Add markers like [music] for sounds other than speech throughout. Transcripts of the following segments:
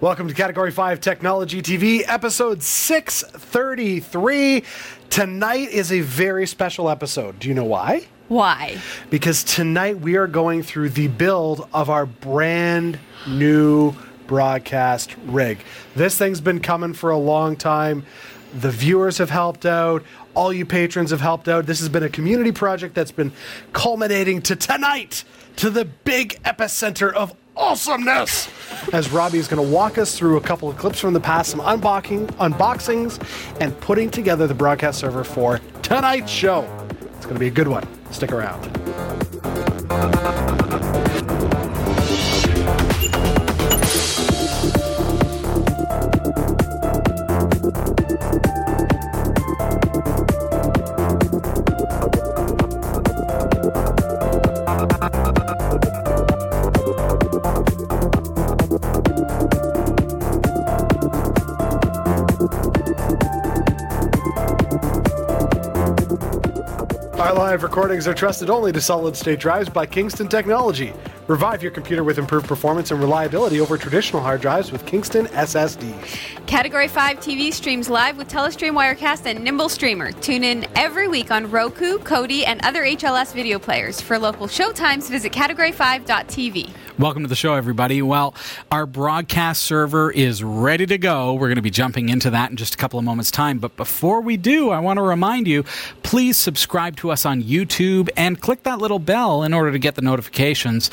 Welcome to Category 5 Technology TV, episode 633. Tonight is a very special episode. Do you know why? Why? Because tonight we are going through the build of our brand new broadcast rig. This thing's been coming for a long time. The viewers have helped out. All you patrons have helped out. This has been a community project that's been culminating to tonight, to the big epicenter of awesomeness. As Robbie is going to walk us through a couple of clips from the past, some unboxing, unboxings, and putting together the broadcast server for tonight's show. It's going to be a good one. Stick around. Our live recordings are trusted only to solid state drives by Kingston Technology. Revive your computer with improved performance and reliability over traditional hard drives with Kingston SSDs. Category 5 TV streams live with Telestream Wirecast and Nimble Streamer. Tune in every week on Roku, Kodi, and other HLS video players. For local showtimes, visit category5.tv. Welcome to the show, everybody. Well, our broadcast server is ready to go. We're going to be jumping into that in just a couple of moments' time. But before we do, I want to remind you please subscribe to us on YouTube and click that little bell in order to get the notifications.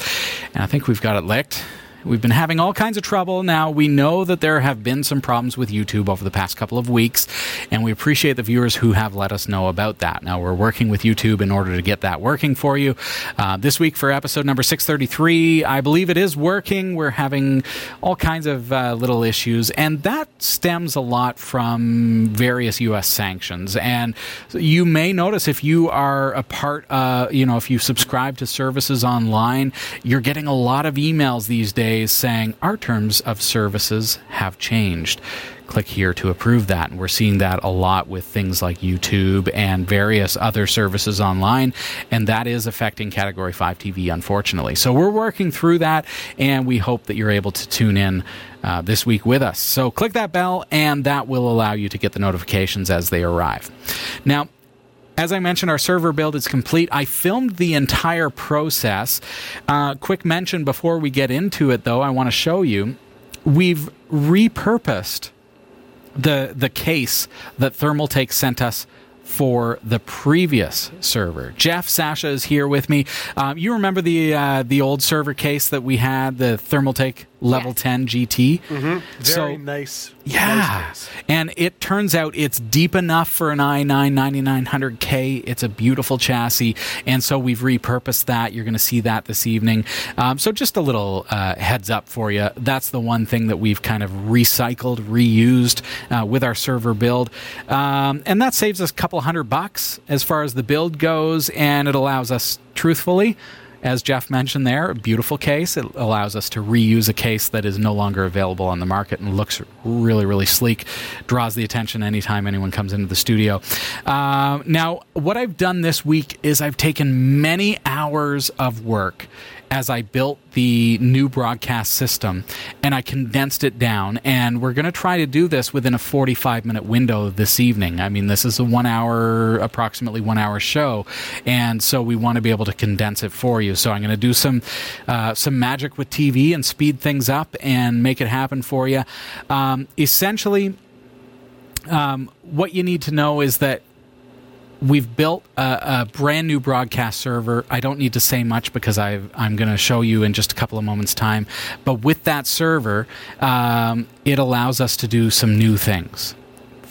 And I think we've got it licked. We've been having all kinds of trouble. Now, we know that there have been some problems with YouTube over the past couple of weeks, and we appreciate the viewers who have let us know about that. Now, we're working with YouTube in order to get that working for you. Uh, this week, for episode number 633, I believe it is working. We're having all kinds of uh, little issues, and that stems a lot from various U.S. sanctions. And you may notice if you are a part, uh, you know, if you subscribe to services online, you're getting a lot of emails these days saying our terms of services have changed. Click here to approve that. And we're seeing that a lot with things like YouTube and various other services online. And that is affecting Category 5 TV, unfortunately. So we're working through that, and we hope that you're able to tune in uh, this week with us. So click that bell, and that will allow you to get the notifications as they arrive. Now, as I mentioned, our server build is complete. I filmed the entire process. Uh, quick mention before we get into it, though, I want to show you. We've repurposed the the case that Thermaltake sent us for the previous server. Jeff Sasha is here with me. Um, you remember the uh, the old server case that we had, the Thermaltake Level Yes. 10 GT? Very So- nice. Yeah. Nice, nice. And it turns out it's deep enough for an i9 9900K. It's a beautiful chassis. And so we've repurposed that. You're going to see that this evening. Um, so just a little uh, heads up for you. That's the one thing that we've kind of recycled, reused uh, with our server build. Um, and that saves us a couple hundred bucks as far as the build goes. And it allows us, truthfully, as Jeff mentioned there, a beautiful case. It allows us to reuse a case that is no longer available on the market and looks really, really sleek. Draws the attention anytime anyone comes into the studio. Uh, now, what I've done this week is I've taken many hours of work as I built the new broadcast system and I condensed it down. And we're going to try to do this within a 45 minute window this evening. I mean, this is a one hour, approximately one hour show. And so we want to be able to condense it for you. So I'm going to do some, uh, some magic with TV and speed things up and make it happen for you. Um, essentially, um, what you need to know is that we've built a, a brand new broadcast server. I don't need to say much because i am going to show you in just a couple of moments' time. But with that server, um, it allows us to do some new things.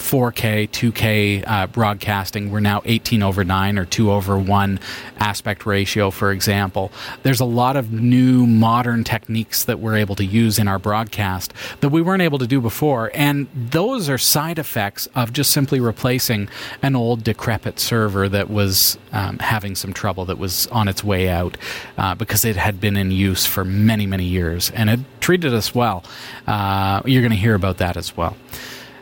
4K, 2K uh, broadcasting. We're now 18 over 9 or 2 over 1 aspect ratio, for example. There's a lot of new modern techniques that we're able to use in our broadcast that we weren't able to do before. And those are side effects of just simply replacing an old decrepit server that was um, having some trouble, that was on its way out uh, because it had been in use for many, many years and it treated us well. Uh, you're going to hear about that as well.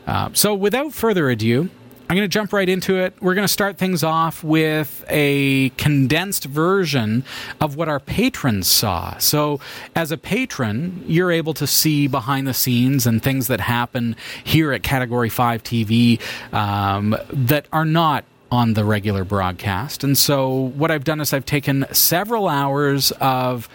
Uh, so, without further ado, I'm going to jump right into it. We're going to start things off with a condensed version of what our patrons saw. So, as a patron, you're able to see behind the scenes and things that happen here at Category 5 TV um, that are not on the regular broadcast. And so, what I've done is I've taken several hours of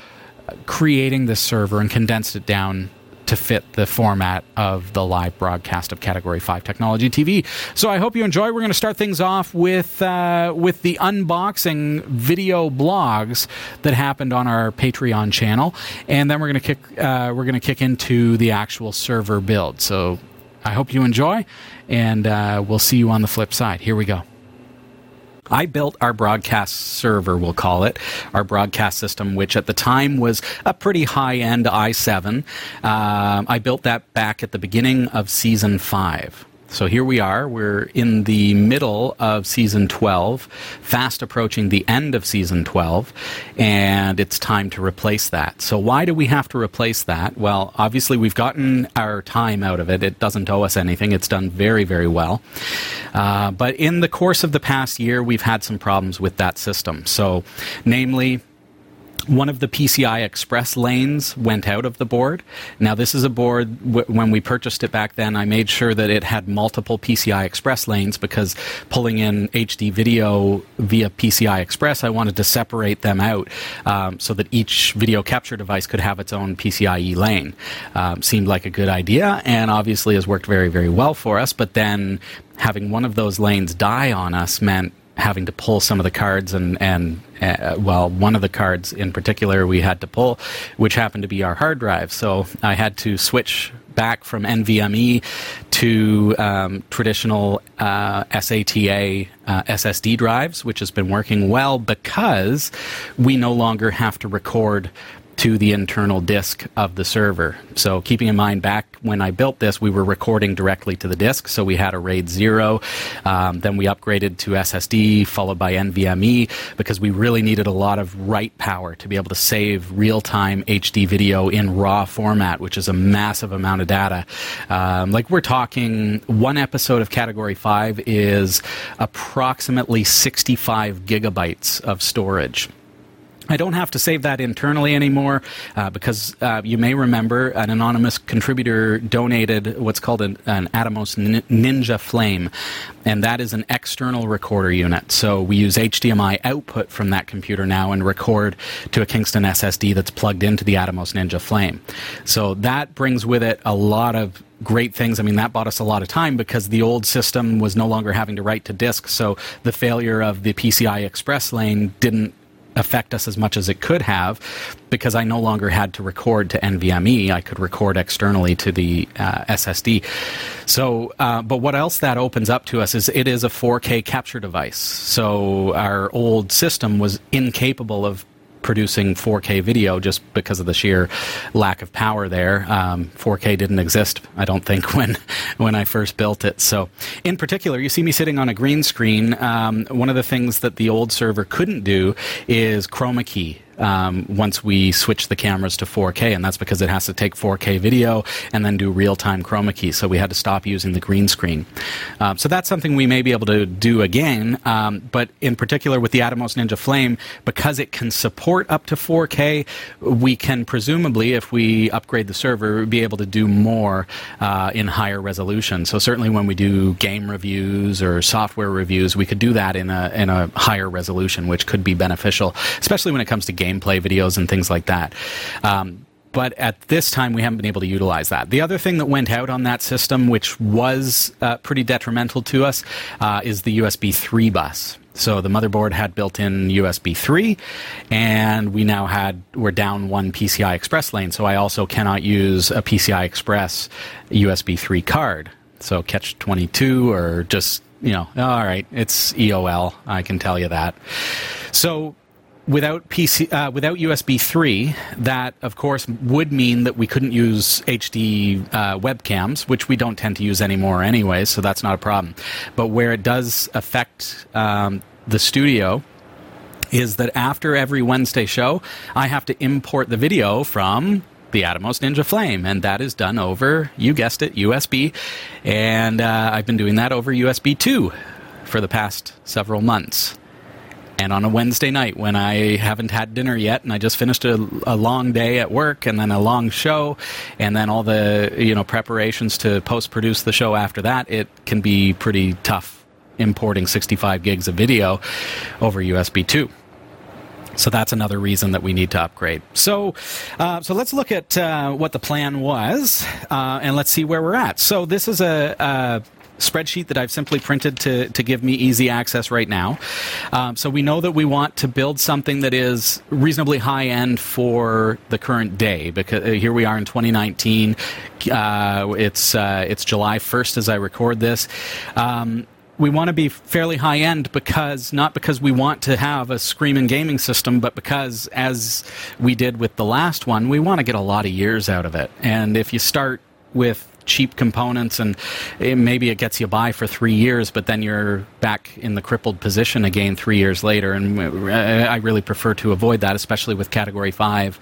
creating this server and condensed it down to fit the format of the live broadcast of Category 5 Technology TV. So I hope you enjoy. We're going to start things off with uh, with the unboxing video blogs that happened on our Patreon channel, and then we're going to kick uh, we're going to kick into the actual server build. So I hope you enjoy, and uh, we'll see you on the flip side. Here we go. I built our broadcast server, we'll call it, our broadcast system, which at the time was a pretty high end i7. Uh, I built that back at the beginning of season five. So here we are. We're in the middle of season 12, fast approaching the end of season 12, and it's time to replace that. So, why do we have to replace that? Well, obviously, we've gotten our time out of it. It doesn't owe us anything, it's done very, very well. Uh, but in the course of the past year, we've had some problems with that system. So, namely, one of the PCI Express lanes went out of the board. Now, this is a board, w- when we purchased it back then, I made sure that it had multiple PCI Express lanes because pulling in HD video via PCI Express, I wanted to separate them out um, so that each video capture device could have its own PCIe lane. Um, seemed like a good idea and obviously has worked very, very well for us. But then having one of those lanes die on us meant having to pull some of the cards and and uh, well one of the cards in particular we had to pull which happened to be our hard drive. So i had to switch back from nvme to um, traditional uh, sata uh, ssd drives which has been working well because we no longer have to record to the internal disk of the server. So, keeping in mind, back when I built this, we were recording directly to the disk. So, we had a RAID 0. Um, then we upgraded to SSD, followed by NVMe, because we really needed a lot of write power to be able to save real time HD video in RAW format, which is a massive amount of data. Um, like, we're talking one episode of Category 5 is approximately 65 gigabytes of storage. I don't have to save that internally anymore uh, because uh, you may remember an anonymous contributor donated what's called an, an, Atomos Ninja Flame, and that is an external recorder unit. So we use HDMI output from that computer now and record to a Kingston SSD that's plugged into the Atomos Ninja Flame. So that brings with it a lot of great things. I mean, that bought us a lot of time because the old system was no longer having to write to disk. So the failure of the PCI Express lane didn't affect us as much as it could have because I no longer had to record to NVMe. I could record externally to the uh, SSD. So, uh, but what else that opens up to us is it is a 4K capture device. So our old system was incapable of producing 4K video just because of the sheer lack of power there. Um, 4K didn't exist, I don't think, [laughs] when when I first built it. So, in particular, you see me sitting on a green screen. Um, one of the things that the old server couldn't do is chroma key um, once we switch the cameras to 4K, and that's because it has to take 4K video and then do real time chroma key. So we had to stop using the green screen. Um, so that's something we may be able to do again, um, but in particular with the Atomos Ninja Flame, because it can support up to 4K, we can presumably, if we upgrade the server, be able to do more uh, in higher resolution. So certainly when we do game reviews or software reviews, we could do that in a in a higher resolution, which could be beneficial, especially when it comes to game gameplay videos and things like that. Um, but at this time, we haven't been able to utilize that. The other thing that went out on that system, which was uh, pretty detrimental to us, uh, is the USB 3 bus. So the motherboard had built-in USB 3, and we now had we're down one PCI Express lane. So I also cannot use a PCI Express USB 3 card. So catch 22 or just you know, all right, it's EOL. I can tell you that. So without PC, uh, without USB 3, that of course would mean that we couldn't use HD uh, webcams, which we don't tend to use anymore anyway, so that's not a problem. But where it does affect um, the studio is that after every Wednesday show, I have to import the video from the Atomos Ninja Flame, and that is done over, you guessed it, USB. And uh, I've been doing that over USB 2 for the past several months. And on a Wednesday night when I haven't had dinner yet and I just finished a, a, long day at work and then a long show and then all the you know preparations to post produce the show after that, it can be pretty tough importing 65 gigs of video over USB 2. So that's another reason that we need to upgrade. So, uh, so let's look at uh, what the plan was, uh, and let's see where we're at. So this is a, spreadsheet that I've simply printed to, to give me easy access right now. Um, so we know that we want to build something that is reasonably high end for the current day because uh, here we are in 2019. Uh, it's uh, it's July 1st as I record this. Um, we want to be fairly high end because not because we want to have a screaming gaming system, but because as we did with the last one, we want to get a lot of years out of it. And if you start with cheap components and it, maybe it gets you by for three years, but then you're back in the crippled position again three years later. And I really prefer to avoid that, especially with Category 5.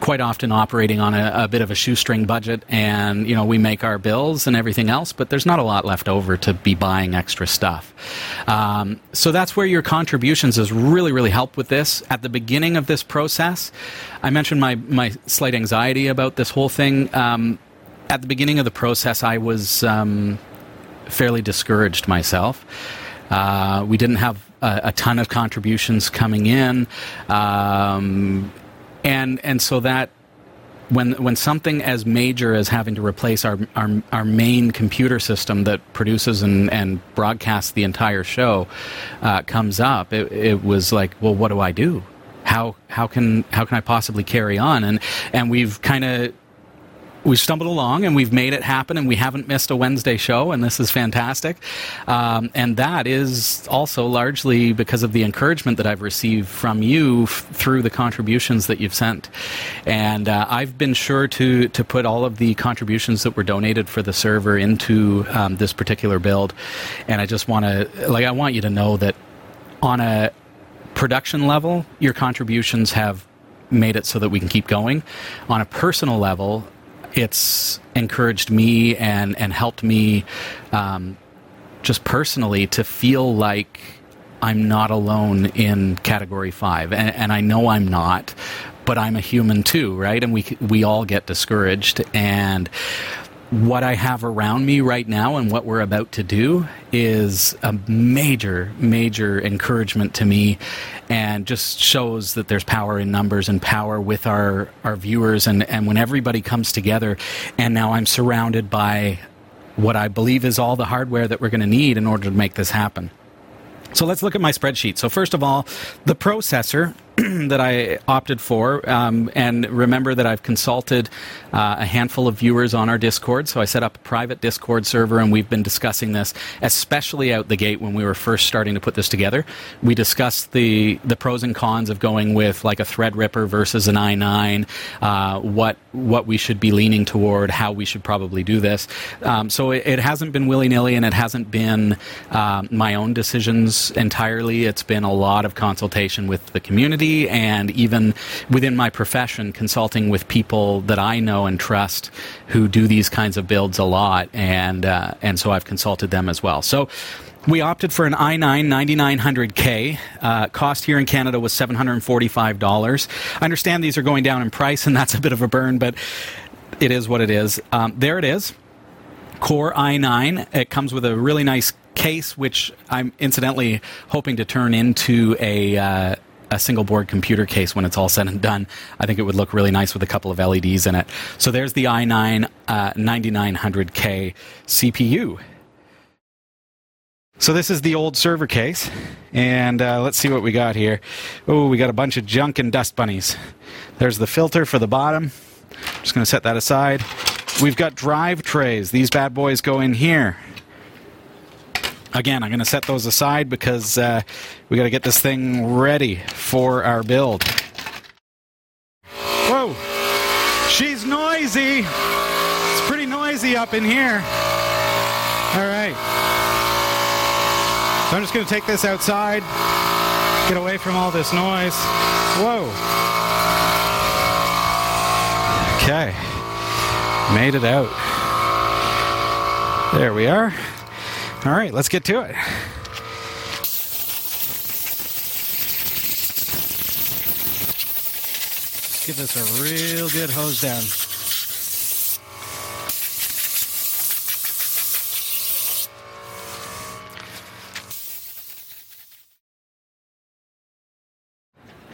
Quite often operating on a, a bit of a shoestring budget, and you know we make our bills and everything else, but there's not a lot left over to be buying extra stuff. Um, so that's where your contributions has really, really helped with this. At the beginning of this process, I mentioned my my slight anxiety about this whole thing. Um, at the beginning of the process, I was um, fairly discouraged myself. Uh, we didn't have a, a, ton of contributions coming in, um, and and so that when when something as major as having to replace our our, our main computer system that produces and, and broadcasts the entire show uh, comes up, it, it was like, well, what do I do? How how can how can I possibly carry on? And and we've kind of we've stumbled along and we've made it happen and we haven't missed a Wednesday show and this is fantastic. Um, and that is also largely because of the encouragement that I've received from you f- through the contributions that you've sent. And uh, I've been sure to, to put all of the contributions that were donated for the server into um, this particular build. And I just want to, like, I want you to know that on a production level, your contributions have made it so that we can keep going. On a personal level, it's encouraged me and and helped me um, just personally to feel like I'm not alone in category five, and, and I know I'm not, but I'm a human too, right? And we we all get discouraged, and what I have around me right now and what we're about to do is a major, major encouragement to me and just shows that there's power in numbers and power with our, our viewers. And, and when everybody comes together, and now I'm surrounded by what I believe is all the hardware that we're going to need in order to make this happen. So let's look at my spreadsheet. So first of all, the processor [clears throat] that I opted for, um, and remember that I've consulted uh, a handful of viewers on our Discord. So I set up a private Discord server, and we've been discussing this, especially out the gate when we were first starting to put this together. We discussed the the pros and cons of going with like a Threadripper versus an i9, uh, what what we should be leaning toward, how we should probably do this. Um, so it, it, hasn't been willy nilly, and it hasn't been um, my own decisions entirely. It's been a lot of consultation with the community, and even within my profession, consulting with people that I know and trust who do these kinds of builds a lot, and uh, and so I've consulted them as well. So. We opted for an i9 9900K. Uh, cost here in Canada was $745. I understand these are going down in price, and that's a bit of a burn, but it is what it is. Um, there it is. Core i9. It comes with a really nice case, which I'm incidentally hoping to turn into a. Uh, a single board computer case when it's all said and done. I think it would look really nice with a couple of LEDs in it. So there's the i9 uh, 9900K CPU. So this is the old server case, and uh, let's see what we got here. Oh, we got a bunch of junk and dust bunnies. There's the filter for the bottom. I'm Just going to set that aside. We've got drive trays. These bad boys go in here. Again, I'm going to set those aside because uh, we got to get this thing ready for our build. Whoa! She's noisy! It's pretty noisy up in here. All right. So I'm just going to take this outside, get away from all this noise. Whoa! Okay. Made it out. There we are. All right, let's get to it. Give this a real good hose down.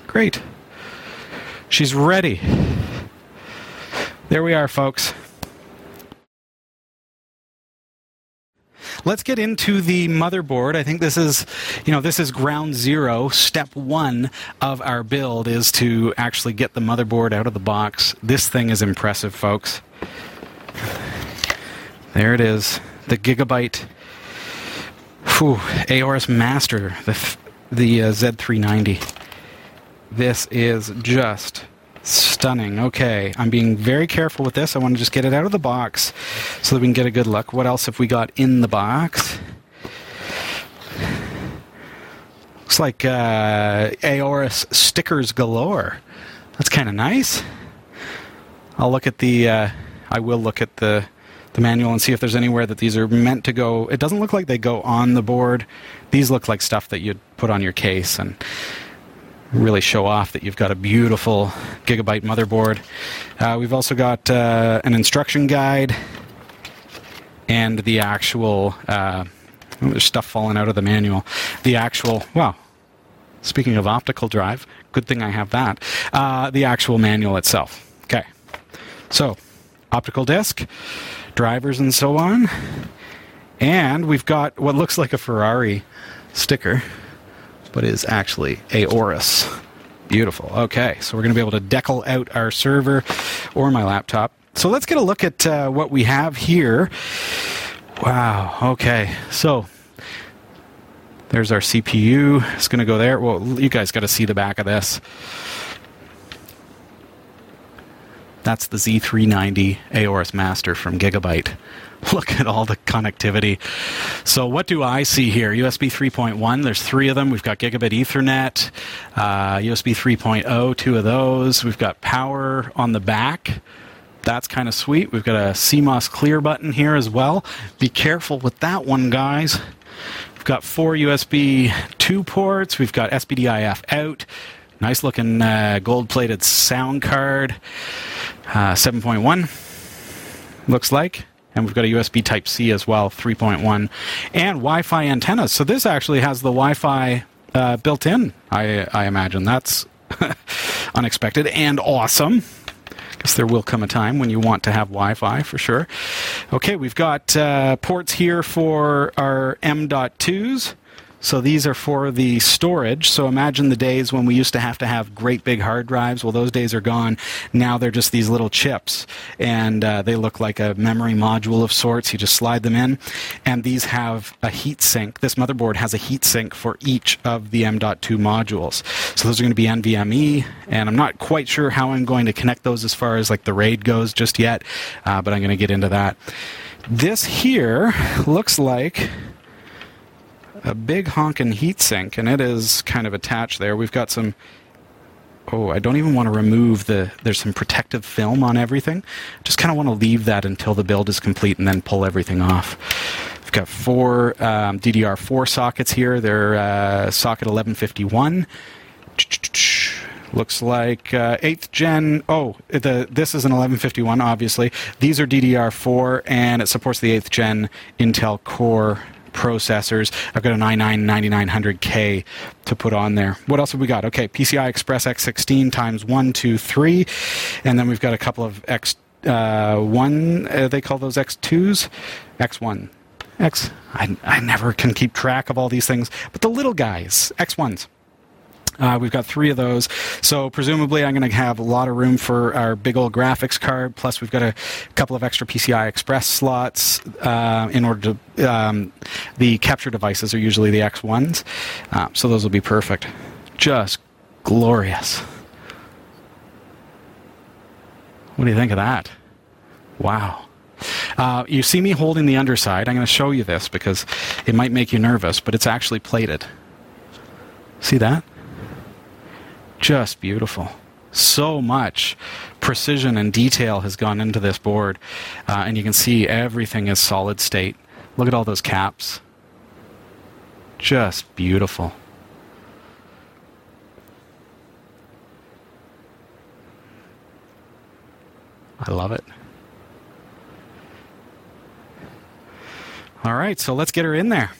Great. She's ready. There we are, folks. Let's get into the motherboard. I think this is, you know, this is ground zero. Step one of our build is to actually get the motherboard out of the box. This thing is impressive, folks. There it is, the Gigabyte whew, Aorus Master, the the uh, Z390. This is just stunning. Okay, I'm being very careful with this. I want to just get it out of the box so that we can get a good look. What else have we got in the box? Looks like uh, Aorus stickers galore. That's kind of nice. I'll look at the. Uh, I will look at the the manual and see if there's anywhere that these are meant to go. It doesn't look like they go on the board. These look like stuff that you'd put on your case and really show off that you've got a beautiful gigabyte motherboard. Uh, we've also got uh, an instruction guide and the actual uh, there's stuff falling out of the manual. The actual wow. Speaking of optical drive, good thing I have that. Uh, the actual manual itself. Okay, so optical disc, drivers, and so on. And we've got what looks like a Ferrari sticker but is actually Aorus. Beautiful. Okay, so we're going to be able to decal out our server or my laptop. So let's get a look at uh, what we have here. Wow. Okay, so there's our CPU. It's going to go there. Well, you guys got to see the back of this. That's the Z390 Aorus Master from Gigabyte. [laughs] Look at all the connectivity. So, what do I see here? USB 3.1, there's three of them. We've got Gigabit Ethernet, uh, USB 3.0, two of those. We've got power on the back. That's kind of sweet. We've got a CMOS clear button here as well. Be careful with that one, guys. We've got four USB 2 ports. We've got SPDIF out. Nice looking uh, gold plated sound card. Uh, 7.1 looks like and we've got a USB Type C as well, 3.1, and Wi-Fi antennas. So this actually has the Wi-Fi uh, built in. I, I imagine that's [laughs] unexpected and awesome. Because there will come a time when you want to have Wi-Fi for sure. Okay, we've got uh, ports here for our M.2s. So these are for the storage. So imagine the days when we used to have to have great big hard drives. Well, those days are gone. Now they're just these little chips, and uh, they look like a memory module of sorts. You just slide them in, and these have a heat sink. This motherboard has a heat sink for each of the M.2 modules. So those are going to be NVMe, and I'm not quite sure how I'm going to connect those as far as like the RAID goes just yet, uh, but I'm going to get into that. This here looks like a big honking heatsink, and it is kind of attached there. We've got some. Oh, I don't even want to remove the. There's some protective film on everything. Just kind of want to leave that until the build is complete and then pull everything off. We've got four um, DDR4 sockets here. They're uh, socket 1151. Looks like uh, eighth gen. Oh, the this is an 1151. Obviously, these are DDR4, and it supports the eighth gen Intel Core processors. I've got an i9 9900K to put on there. What else have we got? Okay, PCI Express X16 times 1, 2, 3. And then we've got a couple of X uh, one, uh, they call those X2s, X1. X, I, I never can keep track of all these things, but the little guys, X1s. Uh, we've got three of those. So presumably, I'm going to have a lot of room for our big old graphics card. Plus, we've got a couple of extra PCI Express slots uh, in order to. Um, the capture devices are usually the X1s, uh, so those will be perfect. Just glorious. What do you think of that? Wow. Uh, you see me holding the underside. I'm going to show you this because it might make you nervous, but it's actually plated. See that? Just beautiful. So much precision and detail has gone into this board, uh, and you can see everything is solid state. Look at all those caps. Just beautiful. I love it. All right, so let's get her in there.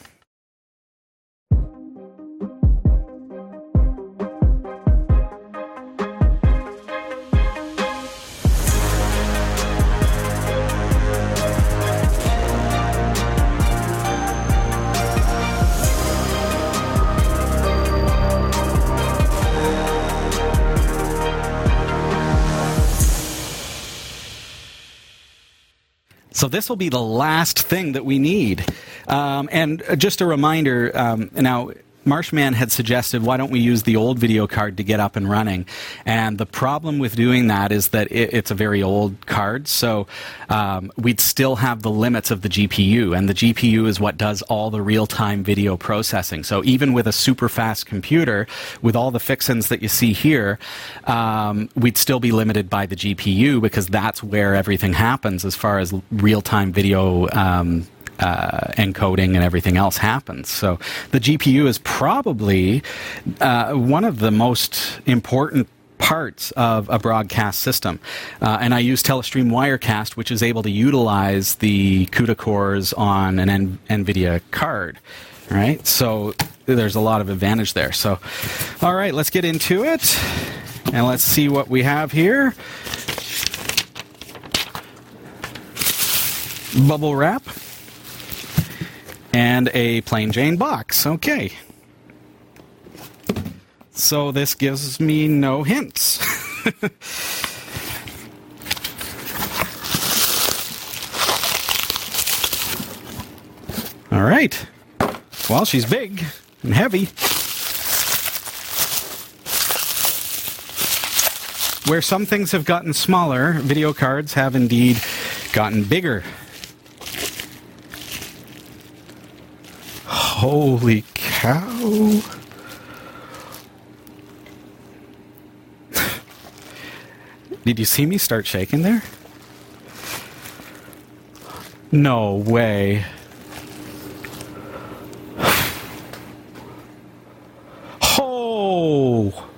So this will be the last thing that we need. Um, and just a reminder um, now, Marshman had suggested, why don't we use the old video card to get up and running? And the problem with doing that is that it, it's a very old card, so um, we'd still have the limits of the GPU, and the GPU is what does all the real time video processing. So even with a super fast computer, with all the fixins that you see here, um, we'd still be limited by the GPU because that's where everything happens as far as real time video. Um, uh, encoding and everything else happens. So the GPU is probably uh, one of the most important parts of a broadcast system. Uh, and I use Telestream Wirecast, which is able to utilize the CUDA cores on an N- NVIDIA card. Right? So there's a lot of advantage there. So, all right, let's get into it. And let's see what we have here. Bubble wrap and a plain Jane box. Okay. So this gives me no hints. [laughs] All right. Well, she's big and heavy. Where some things have gotten smaller, video cards have indeed gotten bigger. Holy cow. Did you see me start shaking there? No way. [sighs] Oh!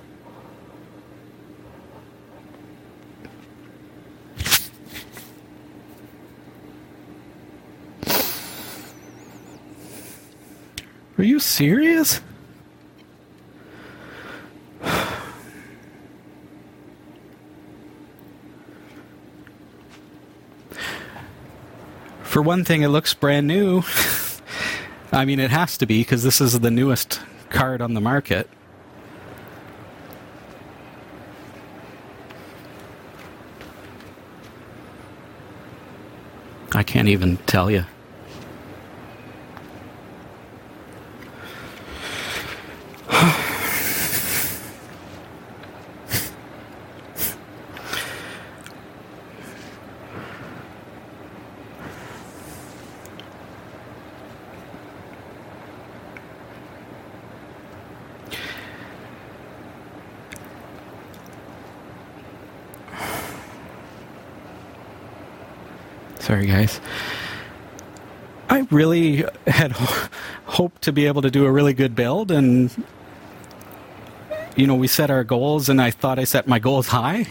Are you serious? For one thing, it looks brand new. [laughs] I mean, it has to be because this is the newest card on the market. I can't even tell you. Sorry, guys. I really had ho- [laughs] hoped to be able to do a really good build, and you know, we set our goals, and I thought I set my goals high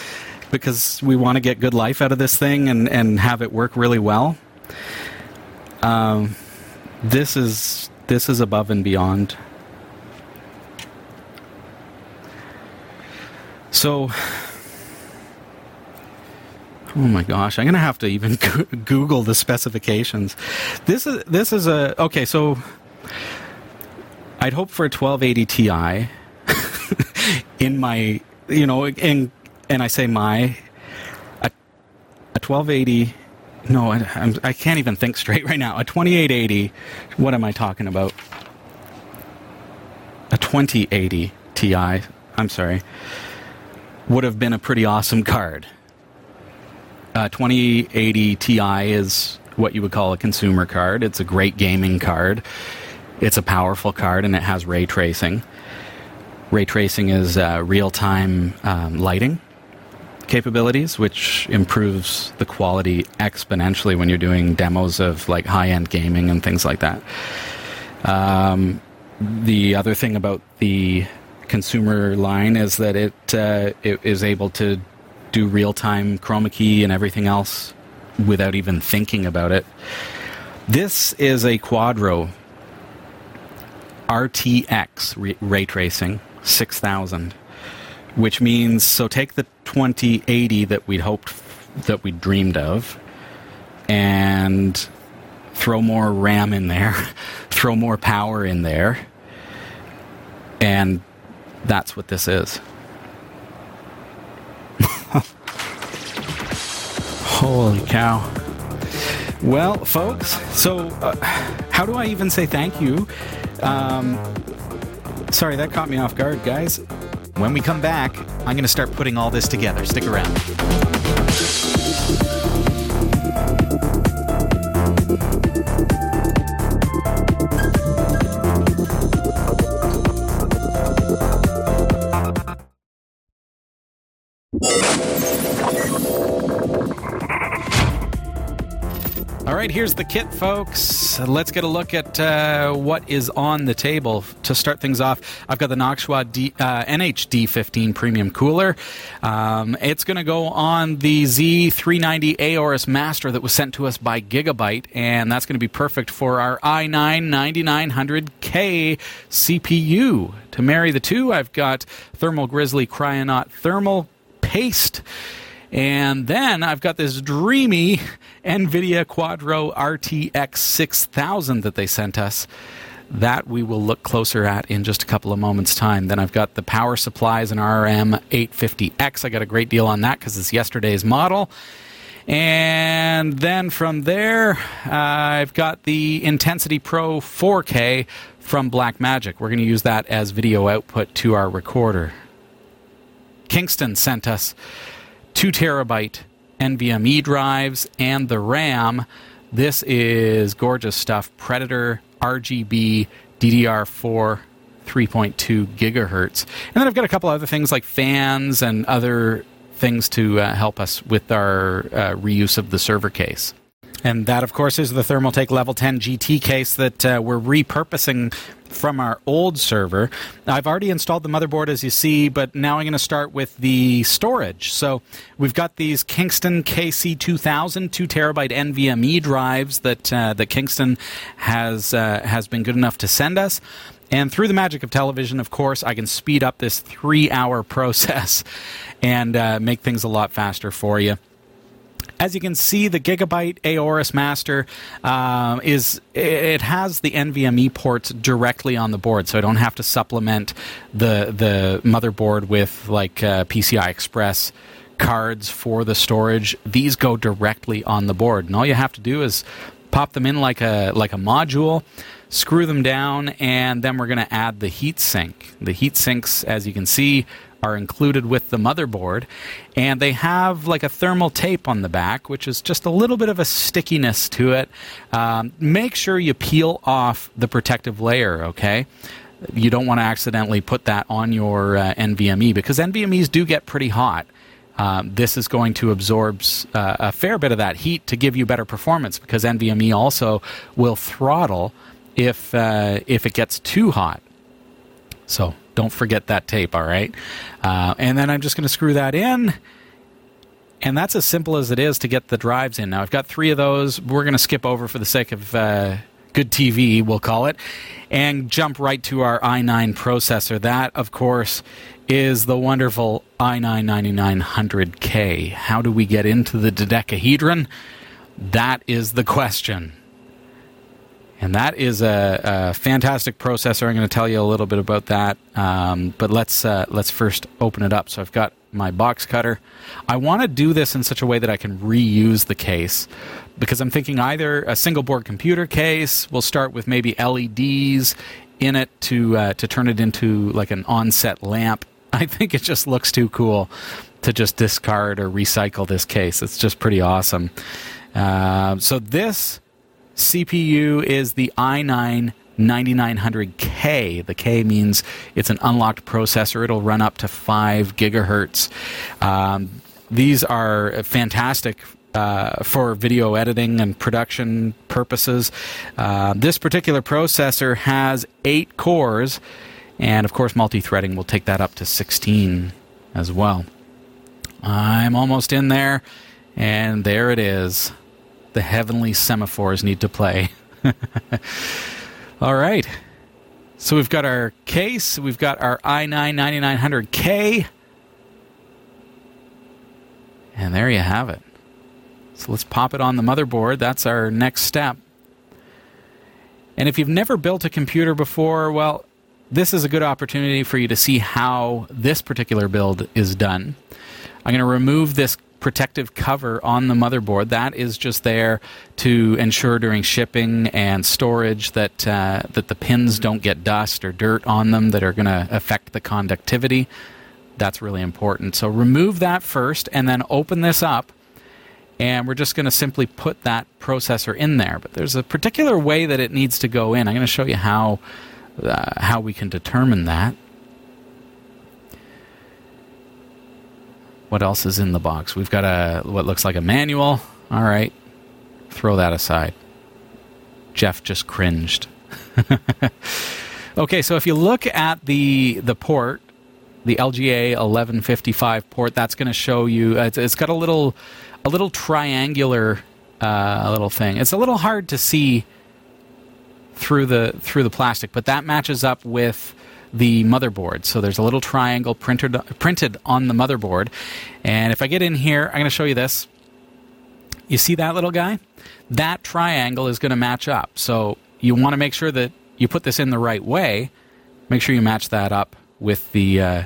[laughs] because we want to get good life out of this thing and and have it work really well. Um, this is this is above and beyond. So Oh my gosh, I'm gonna have to even [laughs] Google the specifications. This is this is a okay. So I'd hope for a 1280 Ti [laughs] in my you know and and I say my a, a 1280. No, I, I'm, I can't even think straight right now. A 2880. What am I talking about? A 2080 Ti. I'm sorry. Would have been a pretty awesome card uh, 2080 Ti is what you would call a consumer card. It's a great gaming card. It's a powerful card and it has ray tracing. ray tracing is uh, real time um, lighting capabilities, which improves the quality exponentially when you're doing demos of like high end gaming and things like that. Um, the other thing about the consumer line is that it, uh, it is able to do real time chroma key and everything else without even thinking about it. This is a Quadro RTX ray tracing 6000, which means so take the 2080 that we'd hoped that we dreamed of and throw more RAM in there, [laughs] throw more power in there, and that's what this is. [laughs] Holy cow. Well, folks, so uh, how do I even say thank you? Um, sorry, that caught me off guard, guys. When we come back, I'm going to start putting all this together. Stick around. Right, here's the kit, folks. Let's get a look at uh, what is on the table. To start things off, I've got the Noctua D, uh, NHD15 Premium Cooler. Um, it's going to go on the Z390 Aorus Master that was sent to us by Gigabyte, and that's going to be perfect for our i9 9900K CPU. To marry the two, I've got Thermal Grizzly Cryonaut Thermal Paste. And then I've got this dreamy [laughs] NVIDIA Quadro RTX 6000 that they sent us. That we will look closer at in just a couple of moments' time. Then I've got the power supplies and RM850X. I got a great deal on that because it's yesterday's model. And then from there, uh, I've got the Intensity Pro 4K from Blackmagic. We're going to use that as video output to our recorder. Kingston sent us two terabyte NVMe drives and the RAM. This is gorgeous stuff. Predator RGB DDR4 3.2 gigahertz. And then I've got a couple other things like fans and other things to uh, help us with our uh, reuse of the server case. And that, of course, is the Thermaltake Level 10 GT case that uh, we're repurposing from our old server. I've already installed the motherboard, as you see, but now I'm going to start with the storage. So we've got these Kingston KC2000 two terabyte NVMe drives that uh, that Kingston has uh, has been good enough to send us. And through the magic of television, of course, I can speed up this three hour [laughs] process and uh, make things a lot faster for you. As you can see, the Gigabyte Aorus Master uh, is it has the NVMe ports directly on the board, so I don't have to supplement the the motherboard with like uh, PCI Express cards for the storage. These go directly on the board, and all you have to do is pop them in like a like a module screw them down, and then we're going to add the heat sink. The heat sinks, as you can see, are included with the motherboard, and they have like a thermal tape on the back, which is just a little bit of a stickiness to it. Um, make sure you peel off the protective layer, okay? You don't want to accidentally put that on your uh, NVMe because NVMe's do get pretty hot. Um, this is going to absorb uh, a fair bit of that heat to give you better performance because NVMe also will throttle if uh, if it gets too hot. So don't forget that tape, all right? Uh, and then I'm just going to screw that in. And that's as simple as it is to get the drives in. Now, I've got three of those. We're going to skip over for the sake of uh, good TV, we'll call it, and jump right to our i9 processor. That, of course, is the wonderful i9 9900K. How do we get into the dodecahedron? That is the question. And that is a, a, fantastic processor. I'm going to tell you a little bit about that. Um, but let's uh, let's first open it up. So I've got my box cutter. I want to do this in such a way that I can reuse the case because I'm thinking either a single board computer case. We'll start with maybe LEDs in it to uh, to turn it into like an onset lamp. [laughs] I think it just looks too cool to just discard or recycle this case. It's just pretty awesome. Uh, so this CPU is the i9 9900K. The K means it's an unlocked processor. It'll run up to 5 gigahertz. Um, these are fantastic uh, for video editing and production purposes. Uh, this particular processor has eight cores, and of course, multi threading will take that up to 16 as well. I'm almost in there, and there it is. The heavenly semaphores need to play. [laughs] All right. So we've got our case, we've got our i9 9900K, and there you have it. So let's pop it on the motherboard. That's our next step. And if you've never built a computer before, well, this is a good opportunity for you to see how this particular build is done. I'm going to remove this protective cover on the motherboard. That is just there to ensure during shipping and storage that uh, that the pins don't get dust or dirt on them that are going to affect the conductivity. That's really important. So remove that first, and then open this up and we're just going to simply put that processor in there. But there's a particular way that it needs to go in. I'm going to show you how uh, how we can determine that. What else is in the box? We've got a what looks like a manual. All right, throw that aside. Jeff just cringed. [laughs] okay, so if you look at the the port, the LGA 1155 port, that's going to show you. It's, it's got a little a little triangular uh, little thing. It's a little hard to see through the through the plastic, but that matches up with the motherboard. So there's a little triangle printed printed on the motherboard. And if I get in here, I'm going to show you this. You see that little guy? That triangle is going to match up. So you want to make sure that you put this in the right way. Make sure you match that up with the uh,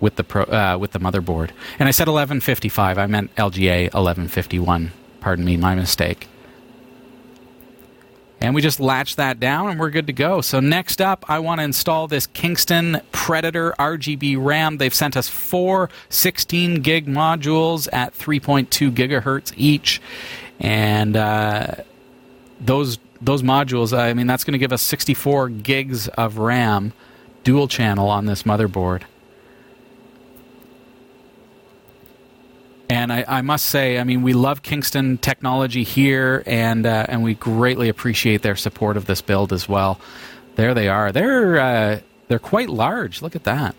with the pro, uh, with the motherboard. And I said 1155. I meant LGA 1151. Pardon me, my mistake. And we just latch that down and we're good to go. So next up, I want to install this Kingston Predator RGB RAM. They've sent us four 16 gig modules at 3.2 gigahertz each, and uh, those those modules. I mean, that's going to give us 64 gigs of RAM, dual channel on this motherboard. And I, I, must say, I mean, we love Kingston technology here, and uh, and we greatly appreciate their support of this build as well. There they are. They're uh, they're quite large. Look at that.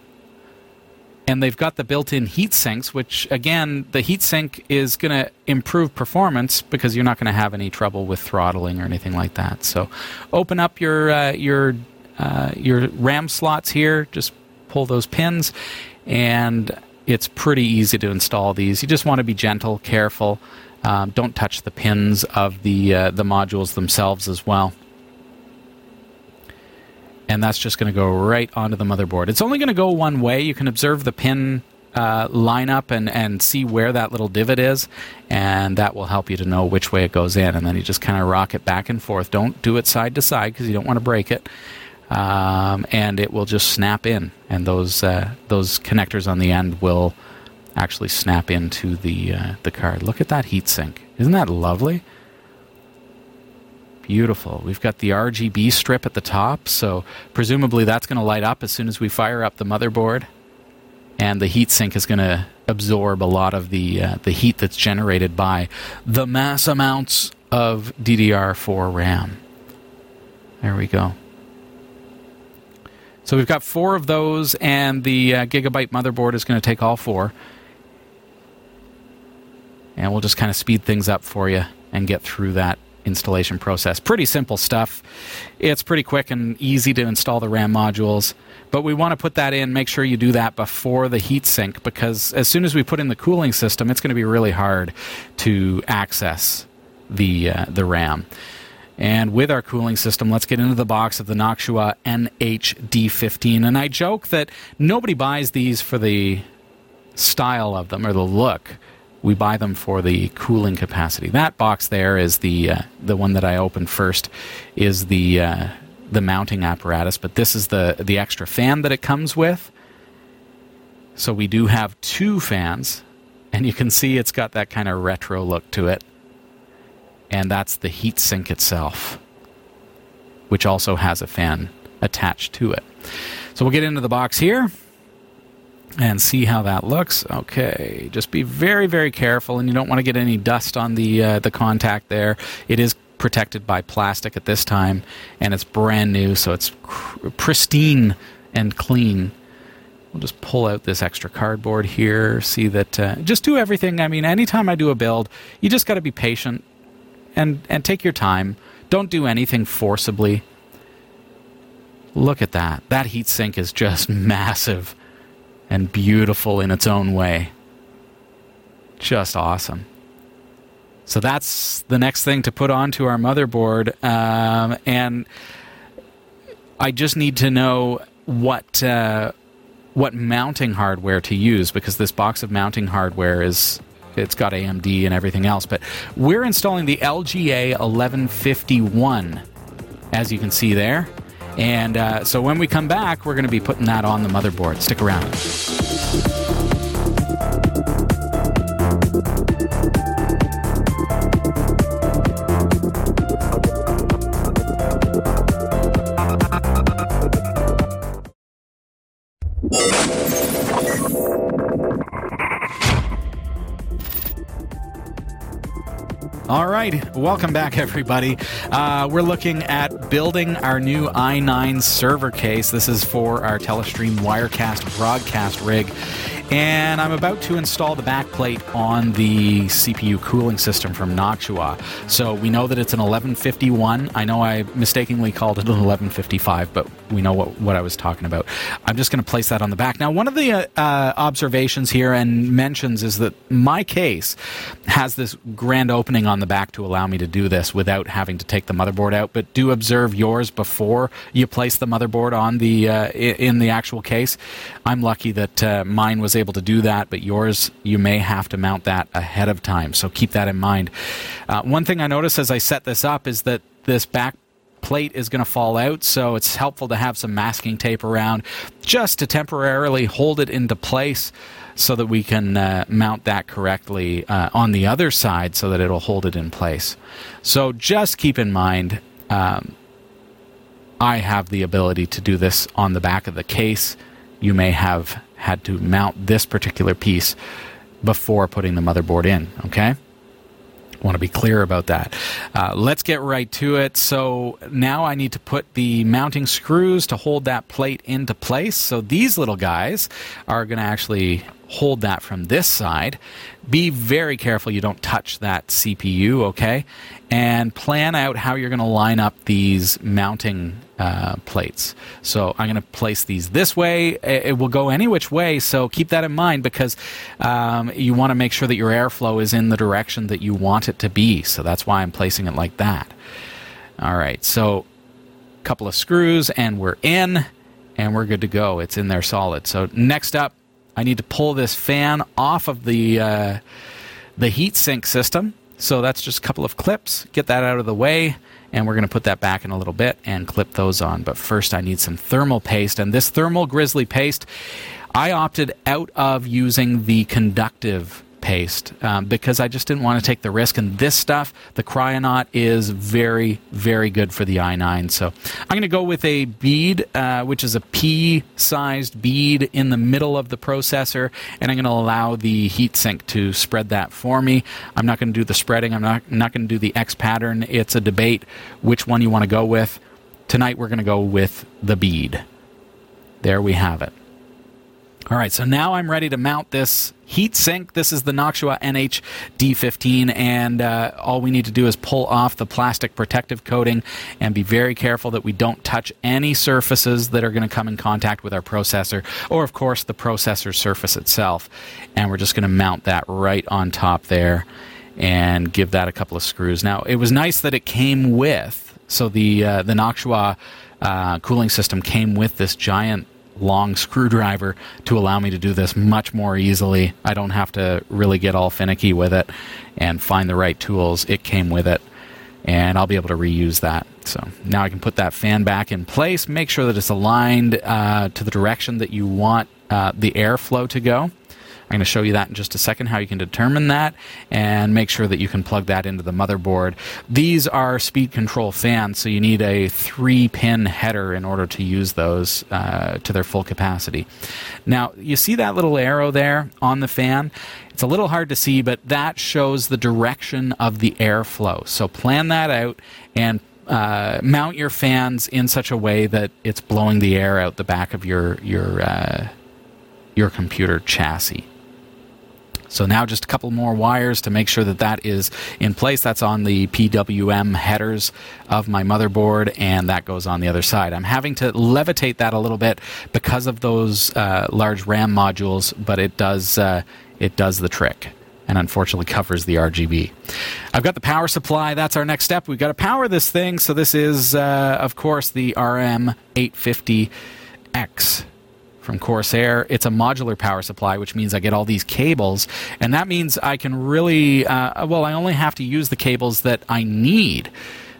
And they've got the built-in heat sinks, which again, the heat sink is going to improve performance because you're not going to have any trouble with throttling or anything like that. So, open up your uh, your uh, your RAM slots here. Just pull those pins, and it's pretty easy to install these. You just want to be gentle, careful. Um, don't touch the pins of the uh, the modules themselves as well. And that's just going to go right onto the motherboard. It's only going to go one way. You can observe the pin uh, lineup and, and see where that little divot is, and that will help you to know which way it goes in. And then you just kind of rock it back and forth. Don't do it side to side because you don't want to break it um, and it will just snap in, and those uh, those connectors on the end will actually snap into the uh, the card. Look at that heatsink! Isn't that lovely? Beautiful. We've got the RGB strip at the top, so presumably that's going to light up as soon as we fire up the motherboard, and the heatsink is going to absorb a lot of the uh, the heat that's generated by the mass amounts of DDR4 RAM. There we go. So we've got four of those, and the uh, Gigabyte motherboard is going to take all four. And we'll just kind of speed things up for you and get through that installation process. Pretty simple stuff. It's pretty quick and easy to install the RAM modules. But we want to put that in, make sure you do that before the heatsink because as soon as we put in the cooling system, it's going to be really hard to access the, uh, the RAM. And with our cooling system, let's get into the box of the Noctua NH-D15. And I joke that nobody buys these for the style of them or the look. We buy them for the cooling capacity. That box there is the uh, the one that I opened first. Is the uh, the mounting apparatus, but this is the the extra fan that it comes with. So we do have two fans, and you can see it's got that kind of retro look to it and that's the heat sink itself, which also has a fan attached to it. So we'll get into the box here and see how that looks. Okay, just be very, very careful, and you don't want to get any dust on the uh, the contact there. It is protected by plastic at this time, and it's brand new, so it's cr- pristine and clean. We'll just pull out this extra cardboard here. See that. Uh, just do everything. I mean, anytime I do a build, you just got to be patient and and take your time. Don't do anything forcibly. Look at that. That heat sink is just [laughs] massive and beautiful in its own way. Just awesome. So that's the next thing to put onto our motherboard. Um, and I just need to know what uh, what mounting hardware to use because this box of mounting hardware is it's got AMD and everything else. But we're installing the LGA 1151, as you can see there. And uh, so when we come back, we're going to be putting that on the motherboard. Stick around. All right, welcome back, everybody. Uh, we're looking at building our new i9 server case. This is for our Telestream Wirecast broadcast rig. And I'm about to install the backplate on the CPU cooling system from Noctua. So we know that it's an 1151. I know I mistakenly called it an 1155, but we know what, what I was talking about. I'm just going to place that on the back. Now, one of the uh, uh, observations here and mentions is that my case has this grand opening on the back to allow me to do this without having to take the motherboard out. But do observe yours before you place the motherboard on the uh, in the actual case. I'm lucky that uh, mine was able to do that, but yours, you may have to mount that ahead of time. So keep that in mind. Uh, one thing I noticed as I set this up is that this back plate is going to fall out, so it's helpful to have some masking tape around just to temporarily hold it into place so that we can uh, mount that correctly uh, on the other side so that it'll hold it in place. So just keep in mind. Um, I have the ability to do this on the back of the case. You may have had to mount this particular piece before putting the motherboard in, okay? want to be clear about that. Uh, let's get right to it. So now I need to put the mounting screws to hold that plate into place. So these little guys are going to actually hold that from this side. Be very careful you don't touch that CPU, okay? And plan out how you're going to line up these mounting uh, plates. So I'm going to place these this way. It will go any which way, so keep that in mind because um, you want to make sure that your airflow is in the direction that you want it to be. So that's why I'm placing it like that. All right, so a couple of screws and we're in and we're good to go. It's in there solid. So next up, I need to pull this fan off of the uh, the heat sink system. So that's just a couple of clips. Get that out of the way, and we're going to put that back in a little bit and clip those on. But first, I need some thermal paste, and this thermal grizzly paste, I opted out of using the conductive paste um, because I just didn't want to take the risk. And this stuff, the Kryonaut, is very, very good for the i9. So I'm going to go with a bead, uh, which is a P sized bead in the middle of the processor, and I'm going to allow the heatsink to spread that for me. I'm not going to do the spreading, I'm not, not going to do the X pattern. It's a debate which one you want to go with. Tonight we're going to go with the bead. There we have it. All right, so now I'm ready to mount this heat sink. This is the Noctua NH-D15, and uh, all we need to do is pull off the plastic protective coating and be very careful that we don't touch any surfaces that are going to come in contact with our processor, or of course the processor surface itself. And we're just going to mount that right on top there and give that a couple of screws. Now, it was nice that it came with, so the uh, the Noctua uh, cooling system came with this giant long screwdriver to allow me to do this much more easily. I don't have to really get all finicky with it and find the right tools. It came with it, and I'll be able to reuse that. So now I can put that fan back in place, make sure that it's aligned uh, to the direction that you want uh, the airflow to go. I'm going to show you that in just a second, how you can determine that and make sure that you can plug that into the motherboard. These are speed control fans, so you need a three pin header in order to use those uh, to their full capacity. Now, you see that little arrow there on the fan? It's a little hard to see, but that shows the direction of the airflow. So plan that out and uh, mount your fans in such a way that it's blowing the air out the back of your your uh, your computer chassis. So now just a couple more wires to make sure that that is in place. That's on the PWM headers of my motherboard, and that goes on the other side. I'm having to levitate that a little bit because of those uh, large RAM modules, but it does uh, it does the trick and unfortunately covers the RGB. I've got the power supply. That's our next step. We've got to power this thing. So this is, uh, of course, the RM850X from Corsair. It's a modular power supply, which means I get all these cables, and that means I can really, uh, well, I only have to use the cables that I need.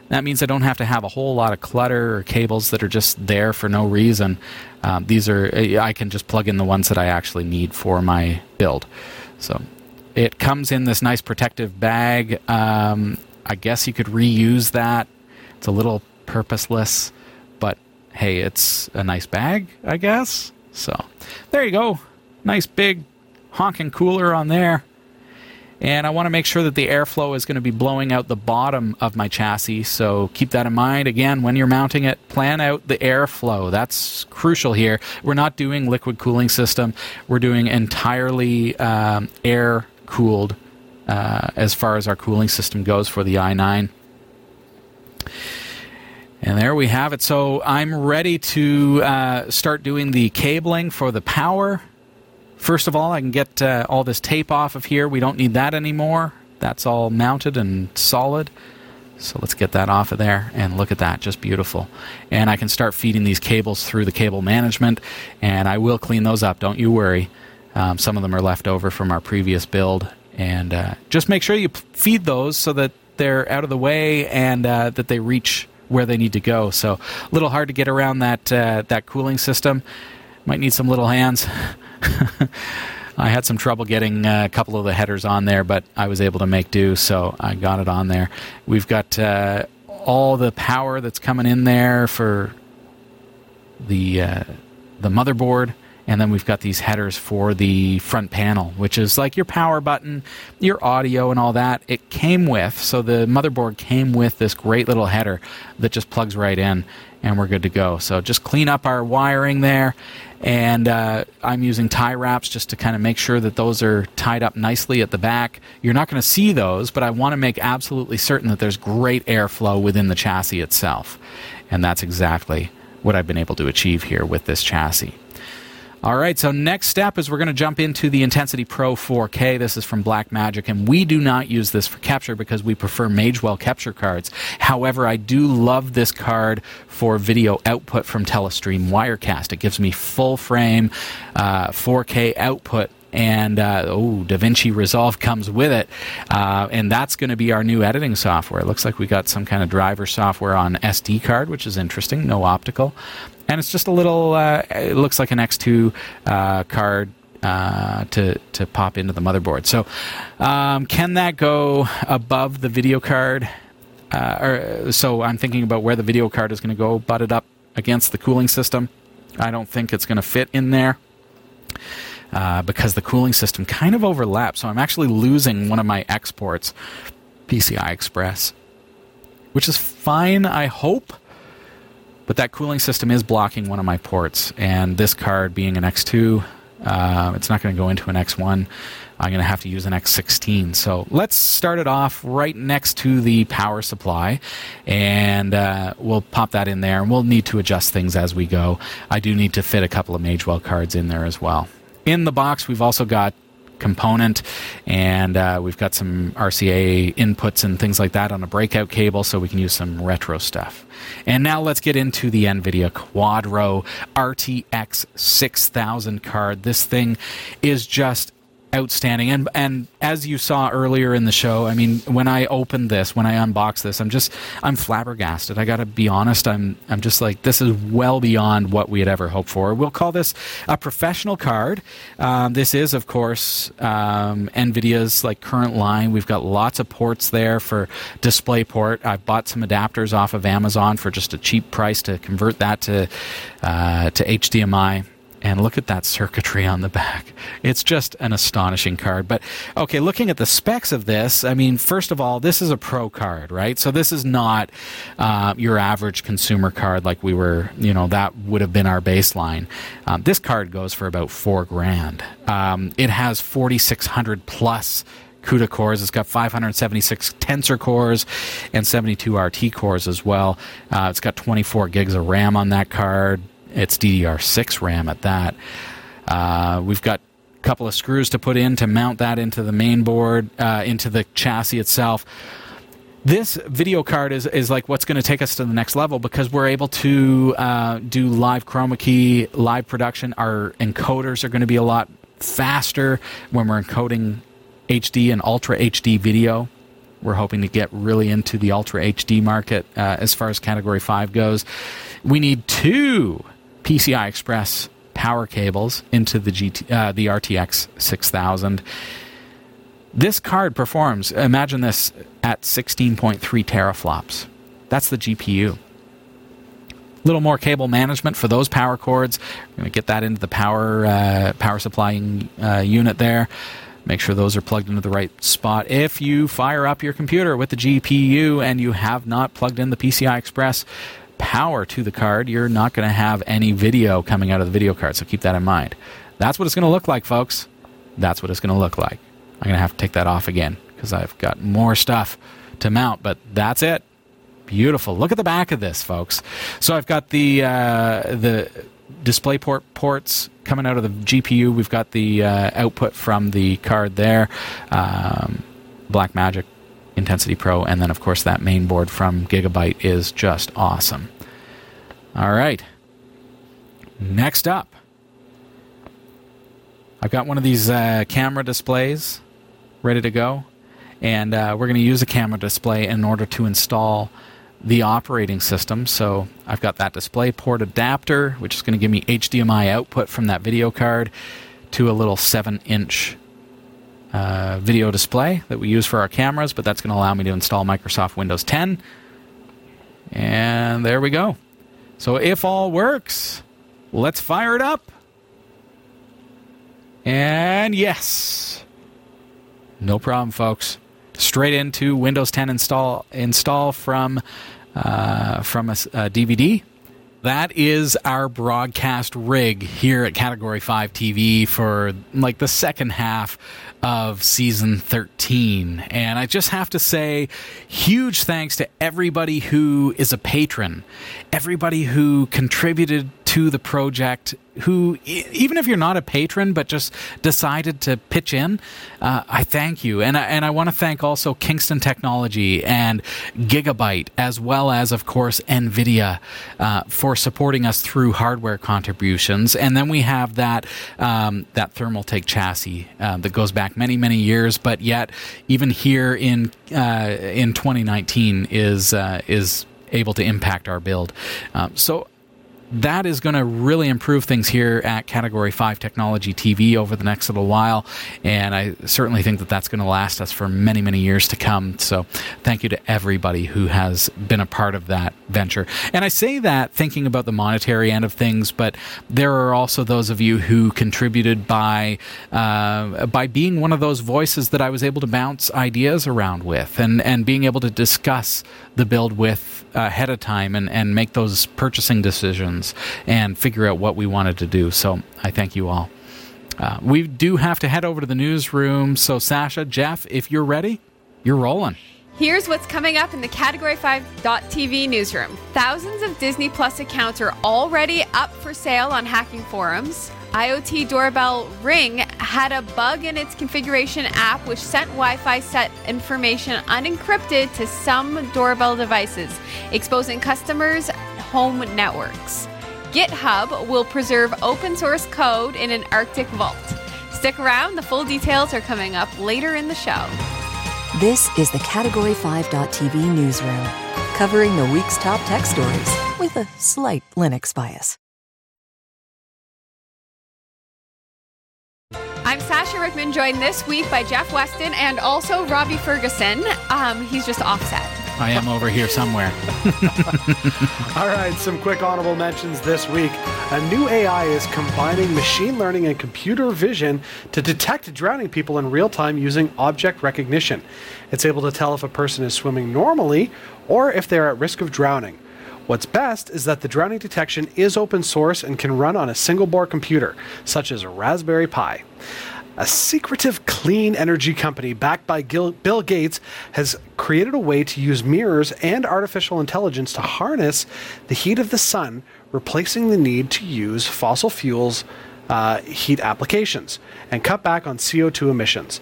That means I don't have to have a whole lot of clutter or cables that are just there for no reason. Um, these are I can just plug in the ones that I actually need for my build. So it comes in this nice protective bag. Um, I guess you could reuse that. It's a little purposeless, but hey, it's a nice bag, I guess. So there you go. Nice big honking cooler on there. And I want to make sure that the airflow is going to be blowing out the bottom of my chassis. So keep that in mind. Again, when you're mounting it, plan out the airflow. That's crucial here. We're not doing liquid cooling system. We're doing entirely um, air cooled uh, as far as our cooling system goes for the i9. And there we have it. So I'm ready to uh, start doing the cabling for the power. First of all, I can get uh, all this tape off of here. We don't need that anymore. That's all mounted and solid. So let's get that off of there and look at that, just beautiful. And I can start feeding these cables through the cable management, and I will clean those up, don't you worry. Um, some of them are left over from our previous build, and uh, just make sure you feed those so that they're out of the way and uh, that they reach where they need to go. So a little hard to get around that uh, that cooling system. Might need some little hands. [laughs] I had some trouble getting uh, a couple of the headers on there, but I was able to make do, so I got it on there. We've got uh, all the power that's coming in there for the uh, the motherboard and then we've got these headers for the front panel, which is like your power button, your audio, and all that. It came with, so the motherboard came with this great little header that just plugs right in, and we're good to go. So just clean up our wiring there, and uh, I'm using tie wraps just to kind of make sure that those are tied up nicely at the back. You're not going to see those, but I want to make absolutely certain that there's great airflow within the chassis itself. And that's exactly what I've been able to achieve here with this chassis. All right, so next step is we're going to jump into the Intensity Pro 4K. This is from Blackmagic, and we do not use this for capture because we prefer Magewell capture cards. However, I do love this card for video output from Telestream Wirecast. It gives me full frame uh, 4K output and uh, oh, DaVinci Resolve comes with it, uh, and that's going to be our new editing software. It looks like we got some kind of driver software on SD card, which is interesting. No optical, and it's just a little. Uh, it looks like an X2 uh, card uh, to to pop into the motherboard. So, um, can that go above the video card? Uh, or, so I'm thinking about where the video card is going to go, butted up against the cooling system. I don't think it's going to fit in there. Uh, because the cooling system kind of overlaps. So I'm actually losing one of my exports, PCI Express, which is fine, I hope. But that cooling system is blocking one of my ports, and this card being an X2, uh, it's not going to go into an X1. I'm going to have to use an X16. So let's start it off right next to the power supply, and uh, we'll pop that in there. And we'll need to adjust things as we go. I do need to fit a couple of Magewell cards in there as well. In the box, we've also got component, and uh, we've got some RCA inputs and things like that on a breakout cable, so we can use some retro stuff. And now let's get into the NVIDIA Quadro RTX 6000 card. This thing is just outstanding. And and as you saw earlier in the show, I mean, when I opened this, when I unboxed this, I'm just I'm flabbergasted. I got to be honest. I'm I'm just like this is well beyond what we had ever hoped for. We'll call this a professional card. Um, this is, of course, um, Nvidia's like current line. We've got lots of ports there for DisplayPort. I bought some adapters off of Amazon for just a cheap price to convert that to uh, to HDMI. And look at that circuitry on the back. It's just an astonishing card. But okay, looking at the specs of this, I mean, first of all, this is a pro card, right? So this is not uh, your average consumer card like we were, you know, that would have been our baseline. Um, this card goes for about four grand. Um, it has 4,600 plus CUDA cores. It's got 576 tensor cores and 72 RT cores as well. Uh, it's got 24 gigs of RAM on that card. It's DDR6 RAM at that. Uh, we've got a couple of screws to put in to mount that into the main board, uh, into the chassis itself. This video card is, is like what's going to take us to the next level because we're able to uh, do live chroma key, live production. Our encoders are going to be a lot faster when we're encoding HD and Ultra HD video. We're hoping to get really into the Ultra HD market uh, as far as Category 5 goes. We need two PCI Express power cables into the GT, uh, the RTX 6000. This card performs, imagine this, at 16.3 teraflops. That's the GPU. A little more cable management for those power cords. Going to get that into the power uh, power supplying uh, unit there. Make sure those are plugged into the right spot. If you fire up your computer with the GPU and you have not plugged in the PCI Express power to the card, you're not going to have any video coming out of the video card. So keep that in mind. That's what it's going to look like, folks. That's what it's going to look like. I'm going to have to take that off again because I've got more stuff to mount, but that's it. Beautiful. Look at the back of this, folks. So I've got the uh, the DisplayPort ports coming out of the GPU. We've got the uh, output from the card there, um, Blackmagic Intensity Pro, and then of course that main board from Gigabyte is just awesome. All right. Next up, I've got one of these uh, camera displays ready to go, and uh, we're going to use a camera display in order to install the operating system. So I've got that display port adapter, which is going to give me HDMI output from that video card to a little 7 inch uh, video display that we use for our cameras, but that's going to allow me to install Microsoft Windows 10. And there we go. So if all works, let's fire it up. And yes. No problem, folks straight into Windows 10 install install from uh, from a, a, DVD. That is our broadcast rig here at Category 5 TV for like the second half of season 13. And I just have to say, huge thanks to everybody who is a patron, everybody who contributed to the project who, even if you're not a patron, but just decided to pitch in, uh, I thank you. And I, and I want to thank also Kingston Technology and Gigabyte, as well as, of course, NVIDIA uh, for supporting us through hardware contributions. And then we have that, um, that Thermaltake chassis uh, that goes back many, many years, but yet, even here in, uh, in 2019, is, uh, is able to impact our build. Um, so that is going to really improve things here at Category 5 Technology TV over the next little while. And I certainly think that that's going to last us for many, many years to come. So thank you to everybody who has been a part of that venture. And I say that thinking about the monetary end of things, but there are also those of you who contributed by, uh, by being one of those voices that I was able to bounce ideas around with and, and being able to discuss the build with ahead of time and, and make those purchasing decisions and figure out what we wanted to do. So I thank you all. Uh, we do have to head over to the newsroom. So, Sasha, Jeff, if you're ready, you're rolling. Here's what's coming up in the Category 5.tv newsroom. Thousands of Disney Plus accounts are already up for sale on hacking forums. IoT doorbell Ring had a bug in its configuration app which sent Wi Fi set information unencrypted to some doorbell devices, exposing customers' home networks. GitHub will preserve open source code in an Arctic vault. Stick around, the full details are coming up later in the show. This is the Category 5.tv newsroom, covering the week's top tech stories with a slight Linux bias. I'm Sasha Rickman, joined this week by Jeff Weston and also Robbie Ferguson. Um, he's just offset. I am over here somewhere. [laughs] All right, some quick honorable mentions this week. A new AI is combining machine learning and computer vision to detect drowning people in real time using object recognition. It's able to tell if a person is swimming normally or if they're at risk of drowning. What's best is that the drowning detection is open source and can run on a single board computer, such as a Raspberry Pi. A secretive clean energy company backed by Gil- Bill Gates has created a way to use mirrors and artificial intelligence to harness the heat of the sun, replacing the need to use fossil fuels uh, heat applications and cut back on CO2 emissions.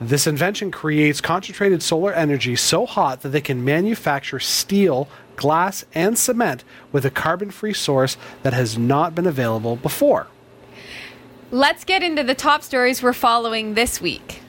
This invention creates concentrated solar energy so hot that they can manufacture steel, glass, and cement with a carbon free source that has not been available before. Let's get into the top stories we're following this week.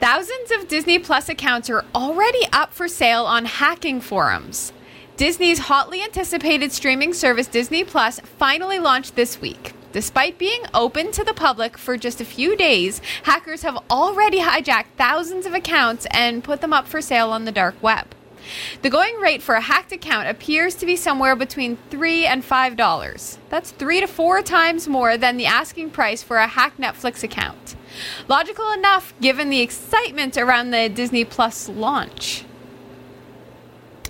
Thousands of Disney Plus accounts are already up for sale on hacking forums. Disney's hotly anticipated streaming service Disney Plus finally launched this week. Despite being open to the public for just a few days, hackers have already hijacked thousands of accounts and put them up for sale on the dark web. The going rate for a hacked account appears to be somewhere between three and five dollars. That's three to four times more than the asking price for a hacked Netflix account. Logical enough given the excitement around the Disney Plus launch.